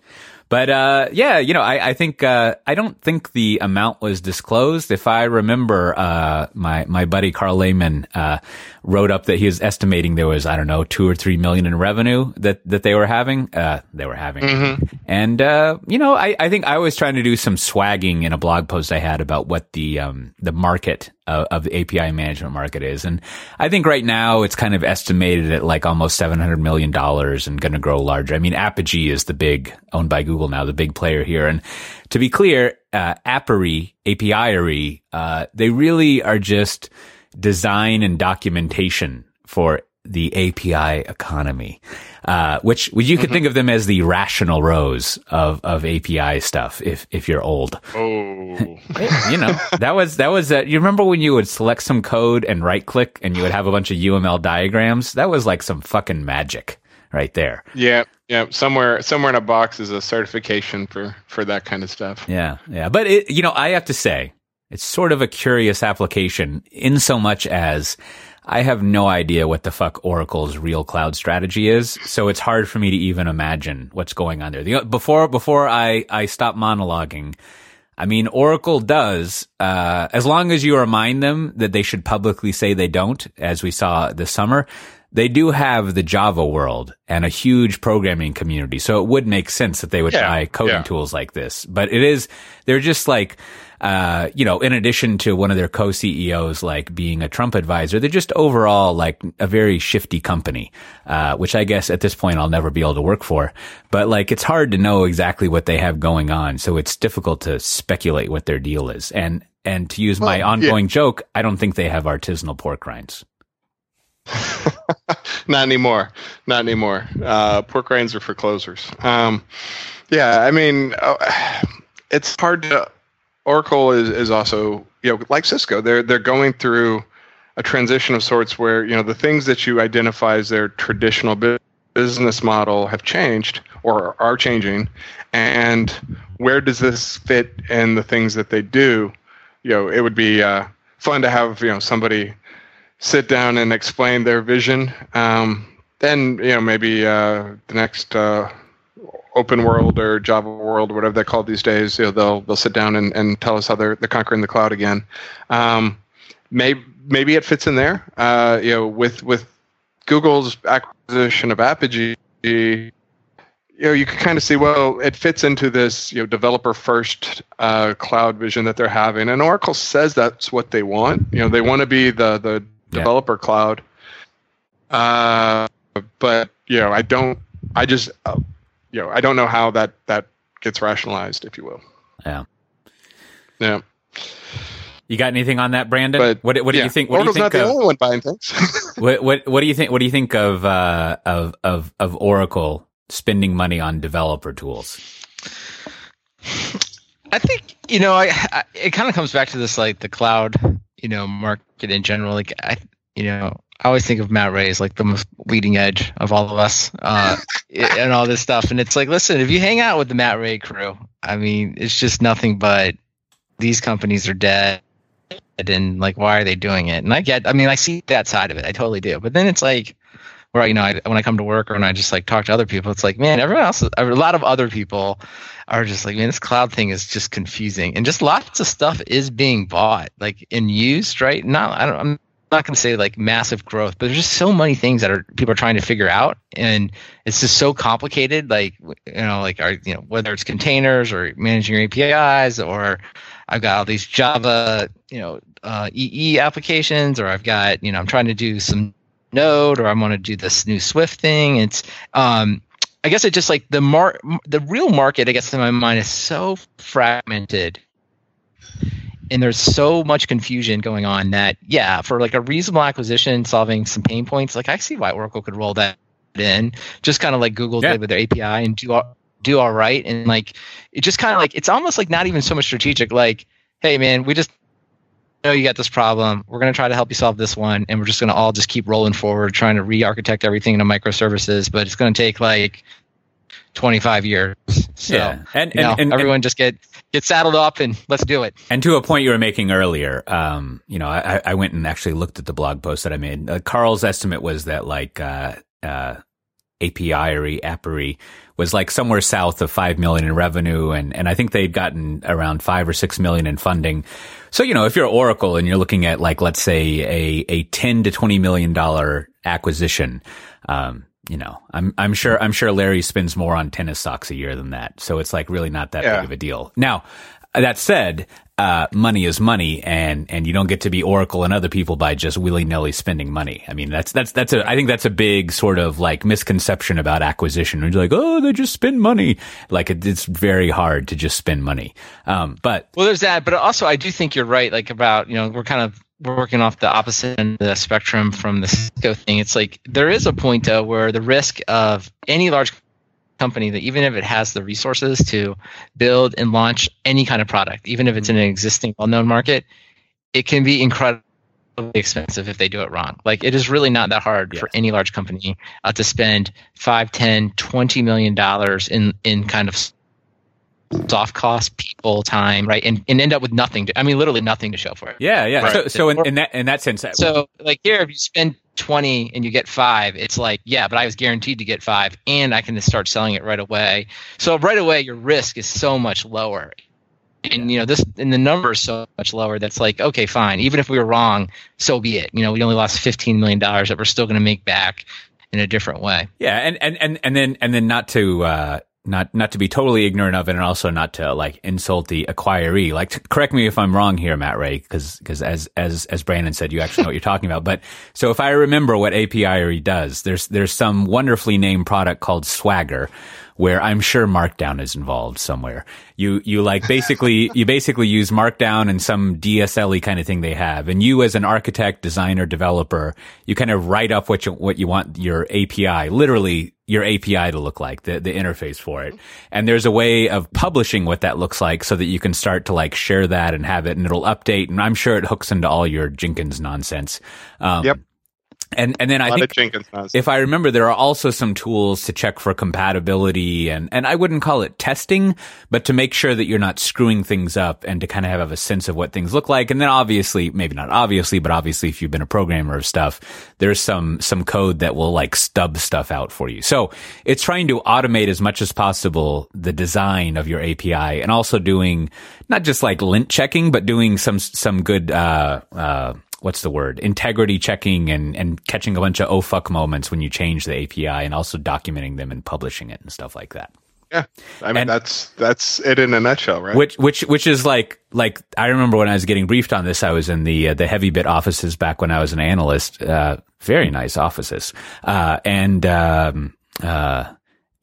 But uh, yeah, you know, I, I think uh, I don't think the amount was disclosed. If I remember, uh, my my buddy Carl Lehman uh, wrote up that he was estimating there was I don't know two or three million in revenue that that they were having. Uh, they were having, mm-hmm. and uh, you know, I, I think I was trying to do some swagging in a blog post I had about what the um, the market of, the API management market is, and I think right now it's kind of estimated at like almost seven hundred million dollars and going to grow larger. I mean, Apigee is the big owned by Google now, the big player here, and to be clear, uh, API, uh, they really are just design and documentation for the API economy, uh, which you could mm-hmm. think of them as the Rational Rose of, of API stuff. If if you're old, oh, you know that was that was. Uh, you remember when you would select some code and right click and you would have a bunch of UML diagrams? That was like some fucking magic right there. Yeah, yeah. Somewhere somewhere in a box is a certification for for that kind of stuff. Yeah, yeah. But it, you know, I have to say it's sort of a curious application in so much as I have no idea what the fuck Oracle's real cloud strategy is. So it's hard for me to even imagine what's going on there. The, before, before I, I stop monologuing, I mean, Oracle does, uh, as long as you remind them that they should publicly say they don't, as we saw this summer, they do have the Java world and a huge programming community. So it would make sense that they would yeah, buy coding yeah. tools like this. But it is, they're just like, uh, you know, in addition to one of their co-CEOs like being a Trump advisor, they're just overall like a very shifty company, uh, which I guess at this point I'll never be able to work for. But like, it's hard to know exactly what they have going on, so it's difficult to speculate what their deal is. And and to use well, my ongoing yeah. joke, I don't think they have artisanal pork rinds. Not anymore. Not anymore. Uh, pork rinds are for closers. Um, yeah, I mean, uh, it's hard to Oracle is, is also, you know, like Cisco, they're they're going through a transition of sorts where, you know, the things that you identify as their traditional business model have changed or are changing. And where does this fit in the things that they do? You know, it would be uh, fun to have, you know, somebody sit down and explain their vision. Um, then, you know, maybe uh, the next uh, open world or Java world, whatever they're called these days, you know, they'll they'll sit down and, and tell us how they're they're conquering the cloud again. Um, maybe maybe it fits in there. Uh, you know, with with Google's acquisition of Apigee, you know, you can kind of see well, it fits into this you know developer first uh, cloud vision that they're having, and Oracle says that's what they want. You know, they want to be the the developer yeah. cloud. Uh, but you know, I don't. I just uh, you know, I don't know how that that gets rationalized, if you will. Yeah. Yeah. You got anything on that, Brandon? But what what do you think? What Oracle's do you not think the of, only one buying things. what, what what do you think? What do you think of uh, of of of Oracle spending money on developer tools? I think you know, I, I it kind of comes back to this like the cloud, you know, market in general. Like I, you know, I always think of Matt Ray as like the most leading edge of all of us, uh, and all this stuff. And it's like, listen, if you hang out with the Matt Ray crew, I mean, it's just nothing but these companies are dead, and like, why are they doing it? And I get, I mean, I see that side of it, I totally do. But then it's like, where you know, I, when I come to work or when I just like talk to other people, it's like, man, everyone else, a lot of other people are just like, man, this cloud thing is just confusing, and just lots of stuff is being bought, like and used, right? Not, I don't, I'm not going to say like massive growth, but there's just so many things that are people are trying to figure out, and it's just so complicated. Like you know, like are you know whether it's containers or managing your APIs, or I've got all these Java, you know, uh, EE applications, or I've got you know I'm trying to do some Node, or I want to do this new Swift thing. It's um, I guess it just like the mar the real market, I guess in my mind, is so fragmented and there's so much confusion going on that yeah for like a reasonable acquisition solving some pain points like i see why oracle could roll that in. Just kind of like google Yeah. did with their api and do all, do all right. And like it just kind of like it's almost like not even so much strategic like hey man we just know you got this problem. We're going to try to help you solve this one and we're just going to all just keep rolling forward trying to re-architect everything into microservices but it's going to take like 25 years. So yeah, and you know, and, and, everyone just get get saddled up and let's do it And to a point you were making earlier, um, you know, I, I went and actually looked at the blog post that I made. Uh, Carl's estimate was that like uh, uh, API Apiary was like somewhere south of five million in revenue, and and I think they'd gotten around five or six million in funding. So you know, if you're Oracle and you're looking at like let's say a a ten to twenty million dollar acquisition. Um, you know, I'm I'm sure I'm sure Larry spends more on tennis socks a year than that, so it's like really not that Yeah. big of a deal. Now, that said, uh, money is money, and and you don't get to be Oracle and other people by just willy nilly spending money. I mean, that's that's that's a I think that's a big sort of like misconception about acquisition. You're like, oh, they just spend money. Like it, it's very hard to just spend money. Um, but Well, there's that, but also I do think you're right. Like about you know we're kind of we're working off the opposite end of the spectrum from the Cisco thing. It's like there is a point though where the risk of any large company that even if it has the resources to build and launch any kind of product, even if it's in an existing well-known market, it can be incredibly expensive if they do it wrong. Like it is really not that hard for any large company uh, to spend 5, 10, 20 million dollars in in kind of soft cost, people, time, right? And and end up with nothing to I mean literally nothing to show for it. yeah, yeah. Right. So so in, in that in that sense, So like here, if you spend twenty and you get five, it's like yeah, but I was guaranteed to get five, and I can just start selling it right away. So right away, your risk is so much lower, and you know this, and the number is so much lower. That's like okay, fine. Even if we were wrong, so be it. You know, we only lost fifteen million dollars that we're still going to make back in a different way. Yeah, and and and and then and then not to uh not not to be totally ignorant of it, and also not to like insult the acquiree. Like, correct me if I'm wrong here, Matt Ray, because because as as as Brandon said, you actually know what you're talking about. But so if I remember what API does, there's there's some wonderfully named product called Swagger, where I'm sure Markdown is involved somewhere. You you like basically you basically use Markdown and some DSLE kind of thing they have, and you as an architect, designer, developer, you kind of write up what you what you want your API, literally your API to look like, the the interface for it. And there's a way of publishing what that looks like so that you can start to like share that and have it, and it'll update. And I'm sure it hooks into all your Jenkins nonsense. Um, Yep. And and then I think if I remember, there are also some tools to check for compatibility and, and I wouldn't call it testing, but to make sure that you're not screwing things up and to kind of have a sense of what things look like. And then obviously, maybe not obviously, but obviously if you've been a programmer of stuff, there's some, some code that will like stub stuff out for you. So it's trying to automate as much as possible the design of your API and also doing not just like lint checking, but doing some, some good, uh, uh, what's the word integrity checking and and catching a bunch of oh fuck moments when you change the API and also documenting them and publishing it and stuff like that. yeah, I mean and- that's that's it in a nutshell, right? Which which which is like like I remember when I was getting briefed on this, I was in the uh, the Heavybit offices back when I was an analyst. Uh, very nice offices, uh, and um, uh,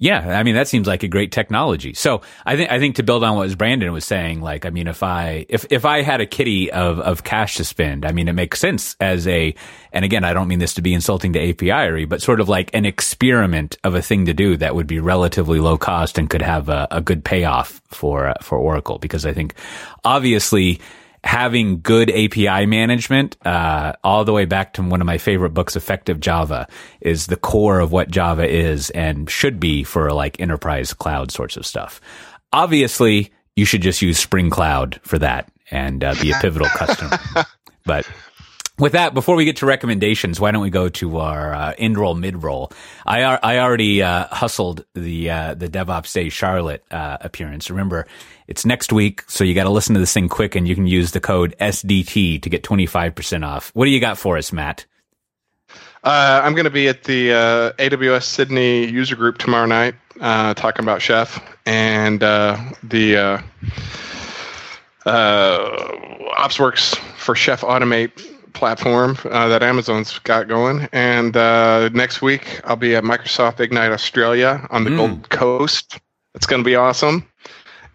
Yeah, I mean that seems like a great technology. So I think I think to build on what Brandon was saying, like I mean, if I if if I had a kitty of of cash to spend, I mean it makes sense as a and again I don't mean this to be insulting to API, but sort of like an experiment of a thing to do that would be relatively low cost and could have a, a good payoff for uh, for Oracle because I think obviously having good API management, uh, all the way back to one of my favorite books, Effective Java, is the core of what Java is and should be for like enterprise cloud sorts of stuff. Obviously, you should just use Spring Cloud for that and uh, be a pivotal customer. But with that, before we get to recommendations, why don't we go to our uh, end roll, mid roll? I I already uh, hustled the uh, the DevOps Day Charlotte uh, appearance. Remember, it's next week, so you got to listen to this thing quick, and you can use the code SDT to get twenty five percent off. What do you got for us, Matt? Uh, I'm going to be at the uh, AWS Sydney user group tomorrow night, talking about Chef and the OpsWorks for Chef Automate platform uh, that Amazon's got going. And uh, next week, I'll be at Microsoft Ignite Australia on the mm. Gold Coast. It's going to be awesome.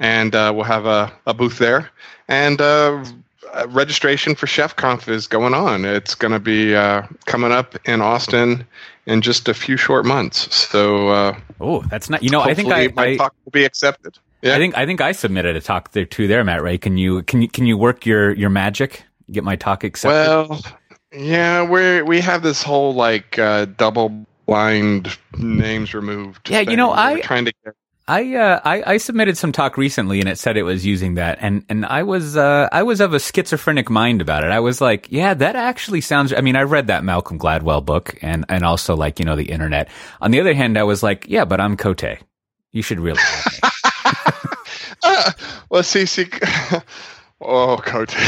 And uh, we'll have a, a, booth there. And uh, registration for ChefConf is going on. It's going to be uh, coming up in Austin in just a few short months. So, uh, oh, that's not, you know, I think I, my I, talk will be accepted. Yeah. I think I think I submitted a talk there too. There, Matt Ray. Can you can you can you work your your magic? get my talk accepted? Well, yeah, we we have this whole like uh, double blind names removed. Yeah, you know, I trying to get. I, uh, I I submitted some talk recently and it said it was using that and and I was uh, I was of a schizophrenic mind about it. I was like, yeah, that actually sounds. I mean, I read that Malcolm Gladwell book and and also like you know the internet. On the other hand, I was like, yeah, but I'm Coté. You should really. uh, well, see, see, oh, Coté.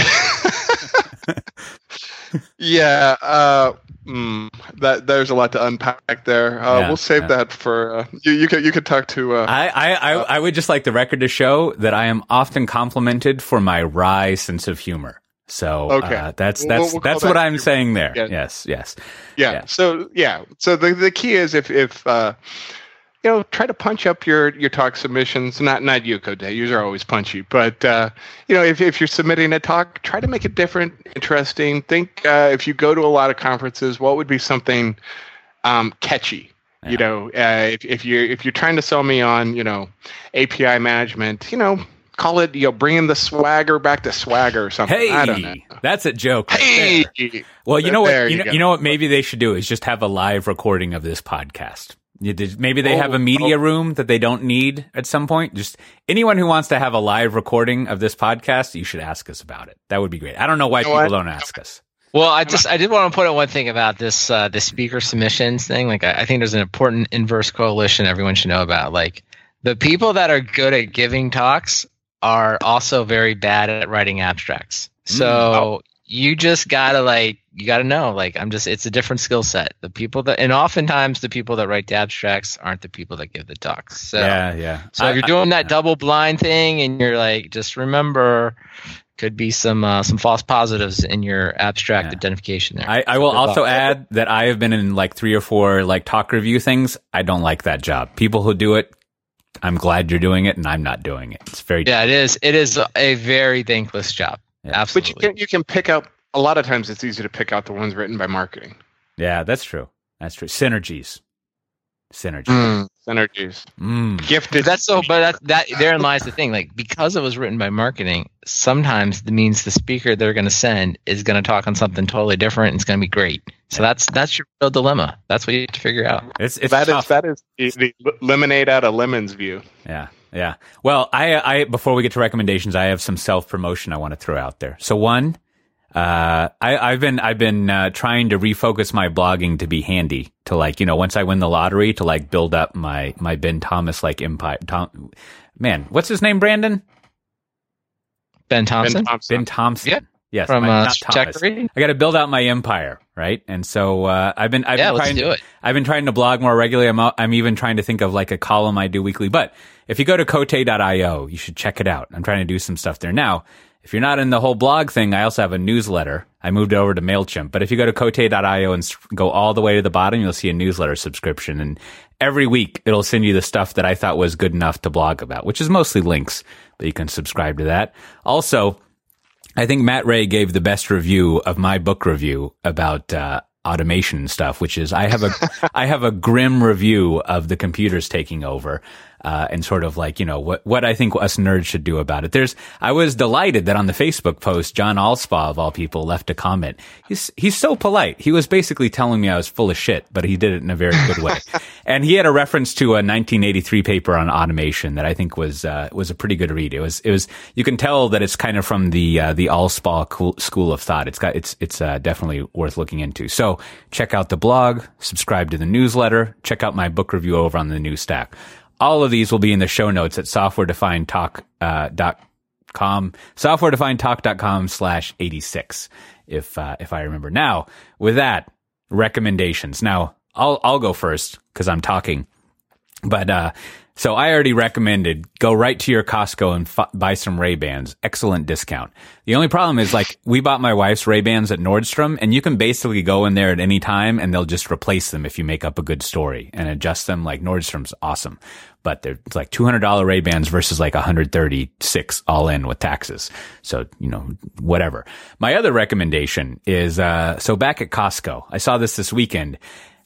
yeah, uh, mm, that there's a lot to unpack there. Uh, yeah, we'll save yeah. that for uh, you. You could you could talk to. Uh, I I, I, I would just like the record to show that I am often complimented for my wry sense of humor. So okay. Uh, that's that's we'll, we'll that's what that I'm saying there. Yeah. Yes, yes. Yeah. yeah. So yeah. So the the key is if if uh, you know, try to punch up your your talk submissions. Not not you, Coté. Yours are always punchy, but uh, you know, if if you're submitting a talk, try to make it different, interesting. Think uh, if you go to a lot of conferences, what would be something um, catchy? Yeah. You know, uh, if if you're if you're trying to sell me on you know API management, you know, call it you know bringing the swagger back to swagger or something. Hey, I don't know. That's a joke. Right hey, there. well, you know what? You, you know, you know what? Maybe they should do is just have a live recording of this podcast. Maybe they oh, have a media oh. room that they don't need at some point. Just anyone who wants to have a live recording of this podcast, you should ask us about it. That would be great. I don't know why you know people what? don't ask us. Well, I just I did want to point out one thing about this uh, the speaker submissions thing. Like I, I think there's an important inverse coalition everyone should know about. Like the people that are good at giving talks are also very bad at writing abstracts. So mm. oh. you just gotta like you got to know like i'm just it's a different skill set the people that and oftentimes the people that write the abstracts aren't the people that give the talks so yeah yeah so I, if you're doing I, that double blind thing and you're like just remember could be some uh, some false positives in your abstract yeah. identification there. I, I will also add that I have been in like three or four like talk review things. I don't like that job. People who do it, I'm glad you're doing it, and I'm not doing it. It's very yeah. It is. It is a very thankless job. Yeah. Absolutely. But you can you can pick up a lot of times it's easy to pick out the ones written by marketing. Yeah, that's true. That's true. Synergies. Synergies. Mm, synergies. Mm. Gifted. That's so, but that, that therein lies the thing. Like because it was written by marketing, sometimes it means the speaker they're going to send is going to talk on something totally different. and It's going to be great. So that's that's your real dilemma. That's what you have to figure out. It's, it's that is, that is the lemonade out of lemons view. Yeah. Yeah. Well, I, I, before we get to recommendations, I have some self promotion I want to throw out there. So one, uh, I, have been I've been uh, trying to refocus my blogging to be handy to like you know once I win the lottery to like build up my my Ben Thomas like empire. Tom, man, what's his name? Brandon. Ben Thompson. Ben Thompson. Ben Thompson. Yeah. Yes, from my, uh, I got to build out my empire, right? And so uh, I've been I've yeah, been trying to, do it. I've been trying to blog more regularly. I'm I'm even trying to think of like a column I do weekly. But if you go to cote.io, you should check it out. I'm trying to do some stuff there now. If you're not in the whole blog thing, I also have a newsletter. I moved over to MailChimp. But if you go to cote.io and go all the way to the bottom, you'll see a newsletter subscription. And every week it'll send you the stuff that I thought was good enough to blog about, which is mostly links, but you can subscribe to that. Also, I think Matt Ray gave the best review of my book review about uh, automation stuff, which is I have a I have a grim review of the computers taking over uh, and sort of like, you know, what, what I think us nerds should do about it. There's, I was delighted that on the Facebook post, John Allspaw of all people left a comment. He's, he's so polite. He was basically telling me I was full of shit, but he did it in a very good way. and he had a reference to a 1983 paper on automation that I think was, uh, was a pretty good read. It was, it was, you can tell that it's kind of from the, uh, the Allspaw school of thought. It's got, it's, it's, uh, definitely worth looking into. So check out the blog, subscribe to the newsletter, check out my book review over on the new stack. All of these will be in the show notes at softwaredefinedtalk.com, uh, softwaredefinedtalk.com slash 86, if, uh, if I remember. Now, with that, recommendations. Now, I'll, I'll go first because I'm talking. But, uh, so I already recommended go right to your Costco and f- buy some Ray Bans. Excellent discount. The only problem is like we bought my wife's Ray Bans at Nordstrom and you can basically go in there at any time and they'll just replace them if you make up a good story and adjust them. Like Nordstrom's awesome, but they're like $200 Ray Bans versus like 136 all in with taxes. So, you know, whatever. My other recommendation is, uh, so back at Costco, I saw this this weekend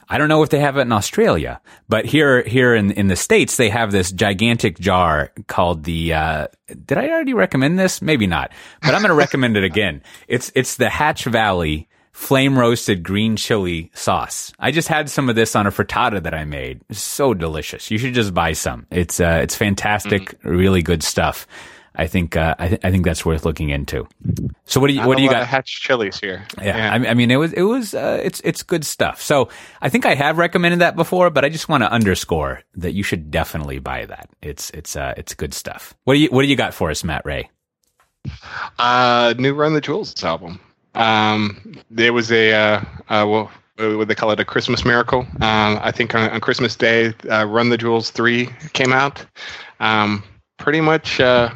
I don't know if they have it in Australia, but here, here in, in the States, they have this gigantic jar called the, uh, did I already recommend this? Maybe not, but I'm going to recommend it again. It's, it's the Hatch Valley flame roasted green chili sauce. I just had some of this on a frittata that I made. It's so delicious. You should just buy some. It's, uh, it's fantastic, mm-hmm. really good stuff. I think uh, I, th- I think that's worth looking into. So what do you what do you got? Hatch chilies here. Yeah, yeah. I, I, mean it was it was uh, it's it's good stuff. So I think I have recommended that before, but I just want to underscore that you should definitely buy that. It's it's uh, it's good stuff. What do you what do you got for us, Matt Ray? Uh, new Run the Jewels album. Um, there was a uh, uh, well, what they call it a Christmas miracle. Um, I think on, on Christmas Day, uh, Run the Jewels three came out. Um, pretty much uh,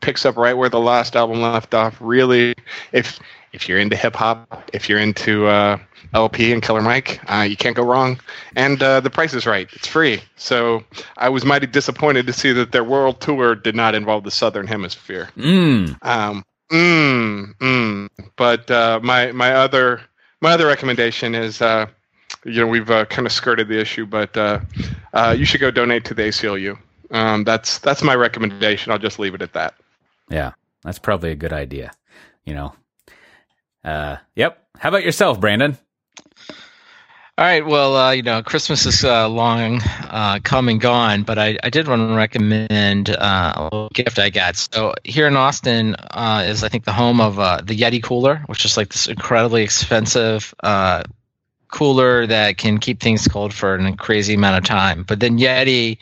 picks up right where the last album left off. Really, if if you're into hip hop, if you're into uh, El-P and Killer Mike, uh, you can't go wrong. And uh, the price is right; it's free. So I was mighty disappointed to see that their world tour did not involve the Southern Hemisphere. Mm. Um, mm, mm. But uh, my my other my other recommendation is. Uh, you know, we've uh, kind of skirted the issue, but you should go donate to the ACLU. Um, that's that's my recommendation. I'll just leave it at that. Yeah, that's probably a good idea. You know. Uh, yep. How about yourself, Brandon? All right. Well, uh, you know, Christmas is uh, long uh, come and gone, but I, I did want to recommend uh, a little gift I got. So here in Austin uh, is, I think, the home of uh, the Yeti cooler, which is like this incredibly expensive cooler that can keep things cold for a crazy amount of time. But then Yeti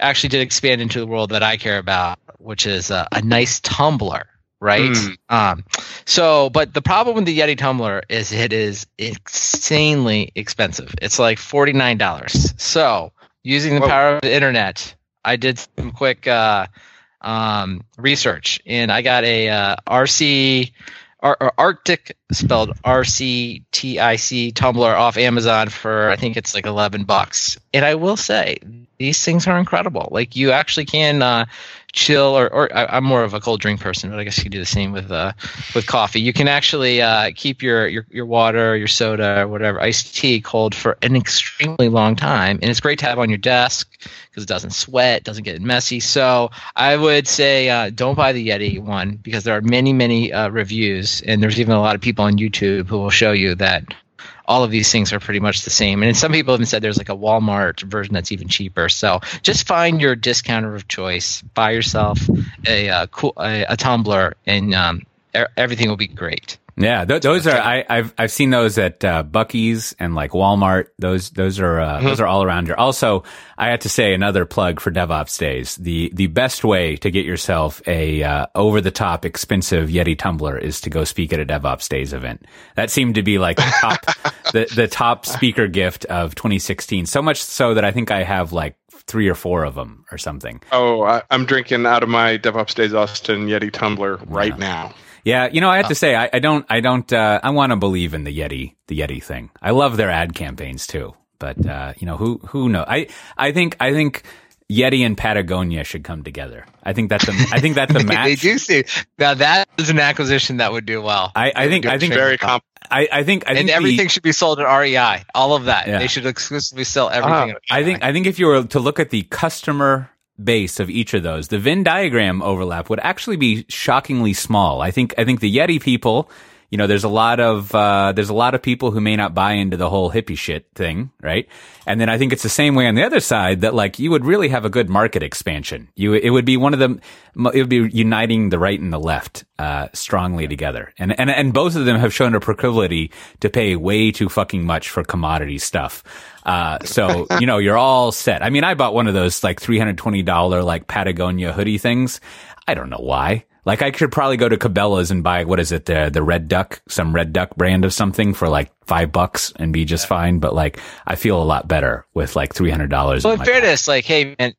actually did expand into the world that I care about, which is a nice tumbler, right? Mm. Um, so, but the problem with the Yeti tumbler is it is insanely expensive. It's like forty nine dollars. So, using the Whoa. power of the internet, I did some quick uh, um, research, and I got a uh, RC. Arctic spelled R C T I C tumbler off Amazon for I think it's like eleven bucks. And I will say these things are incredible. Like you actually can uh, chill, or, or I, am more of a cold drink person, but I guess you do the same with uh, with coffee. You can actually uh, keep your, your your water, your soda, or whatever iced tea cold for an extremely long time, and it's great to have on your desk because it doesn't sweat, doesn't get messy. So I would say uh, don't buy the Yeti one because there are many many uh, reviews, and there's even a lot of people on YouTube who will show you that all of these things are pretty much the same. And some people even said there's like a Walmart version that's even cheaper. So just find your discounter of choice, buy yourself a uh, cool a, a tumbler, and um, everything will be great. Yeah, th- those are I, have I've seen those at uh, Buc-ee's and like Walmart. Those those are uh, mm-hmm. those are all around here. Also, I had to say another plug for DevOps Days. The the best way to get yourself a uh, over the top expensive Yeti tumbler is to go speak at a DevOps Days event. That seemed to be like the top the the top speaker gift of 2016. So much so that I think I have like three or four of them or something. Oh, I, am drinking out of my DevOps Days Austin Yeti tumbler right yeah. now. Yeah, you know, I have to uh, say, I, I don't, I don't, uh, I want to believe in the Yeti, the Yeti thing. I love their ad campaigns too, But uh, you know, who who knows? I I think I think Yeti and Patagonia should come together. I think that's a I think that's a match. they do see now that is an acquisition that would do well. I, I think I think very comp- I, I think I and think the- everything should be sold at REI. All of that. Yeah. They should exclusively sell everything. at I think I think if you were to look at the customer base of each of those, the Venn diagram overlap would actually be shockingly small. I think I think the Yeti people, you know, there's a lot of uh, there's a lot of people who may not buy into the whole hippie shit thing, right? And then I think it's the same way on the other side that like you would really have a good market expansion. You it would be one of them. It would be uniting the right and the left uh, strongly together, and and and both of them have shown a proclivity to pay way too fucking much for commodity stuff. Uh, so you know you're all set. I mean, I bought one of those like three hundred twenty dollar like Patagonia hoodie things. I don't know why. Like I could probably go to Cabela's and buy what is it the the Red Duck some Red Duck brand of something for like five bucks and be just fine. But like I feel a lot better with like three hundred dollars. Well, in fairness, like, hey, man,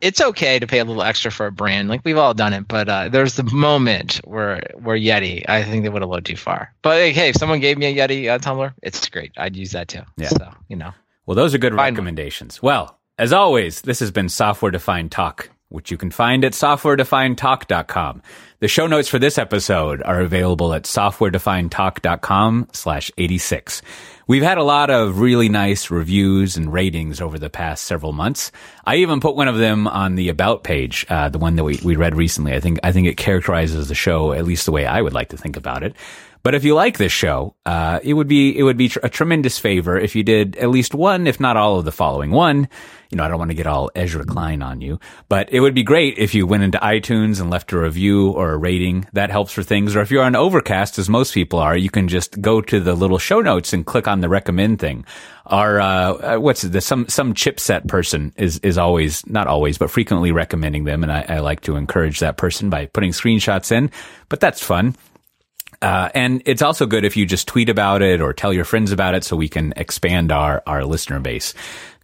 it's okay to pay a little extra for a brand. Like we've all done it, but uh, there's the moment where where Yeti, I think they would have looked too far. But like, hey, if someone gave me a Yeti uh, tumbler, it's great. I'd use that too. Yeah. So you know, Well, those are good recommendations. Well, as always, this has been Software Defined Talk, which you can find at softwaredefinedtalk.com. The show notes for this episode are available at softwaredefinedtalk.com slash 86. We've had a lot of really nice reviews and ratings over the past several months. I even put one of them on the about page, uh, the one that we, we read recently. I think, I think it characterizes the show at least the way I would like to think about it. But if you like this show, uh, it would be it would be tr- a tremendous favor if you did at least one, if not all of the following. One, you know, I don't want to get all Ezra Klein on you, but it would be great if you went into iTunes and left a review or a rating. That helps for things. Or if you're on Overcast, as most people are, you can just go to the little show notes and click on the recommend thing. Our uh, uh, what's it? Some some chipset person is is always not always, but frequently recommending them, and I, I like to encourage that person by putting screenshots in. But that's fun. Uh, and it's also good if you just tweet about it or tell your friends about it so we can expand our, our listener base.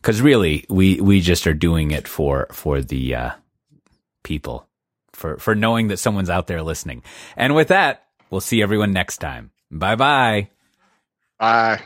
Cause really, we, we just are doing it for, for the, uh, people, for, for knowing that someone's out there listening. And with that, we'll see everyone next time. Bye bye. Bye.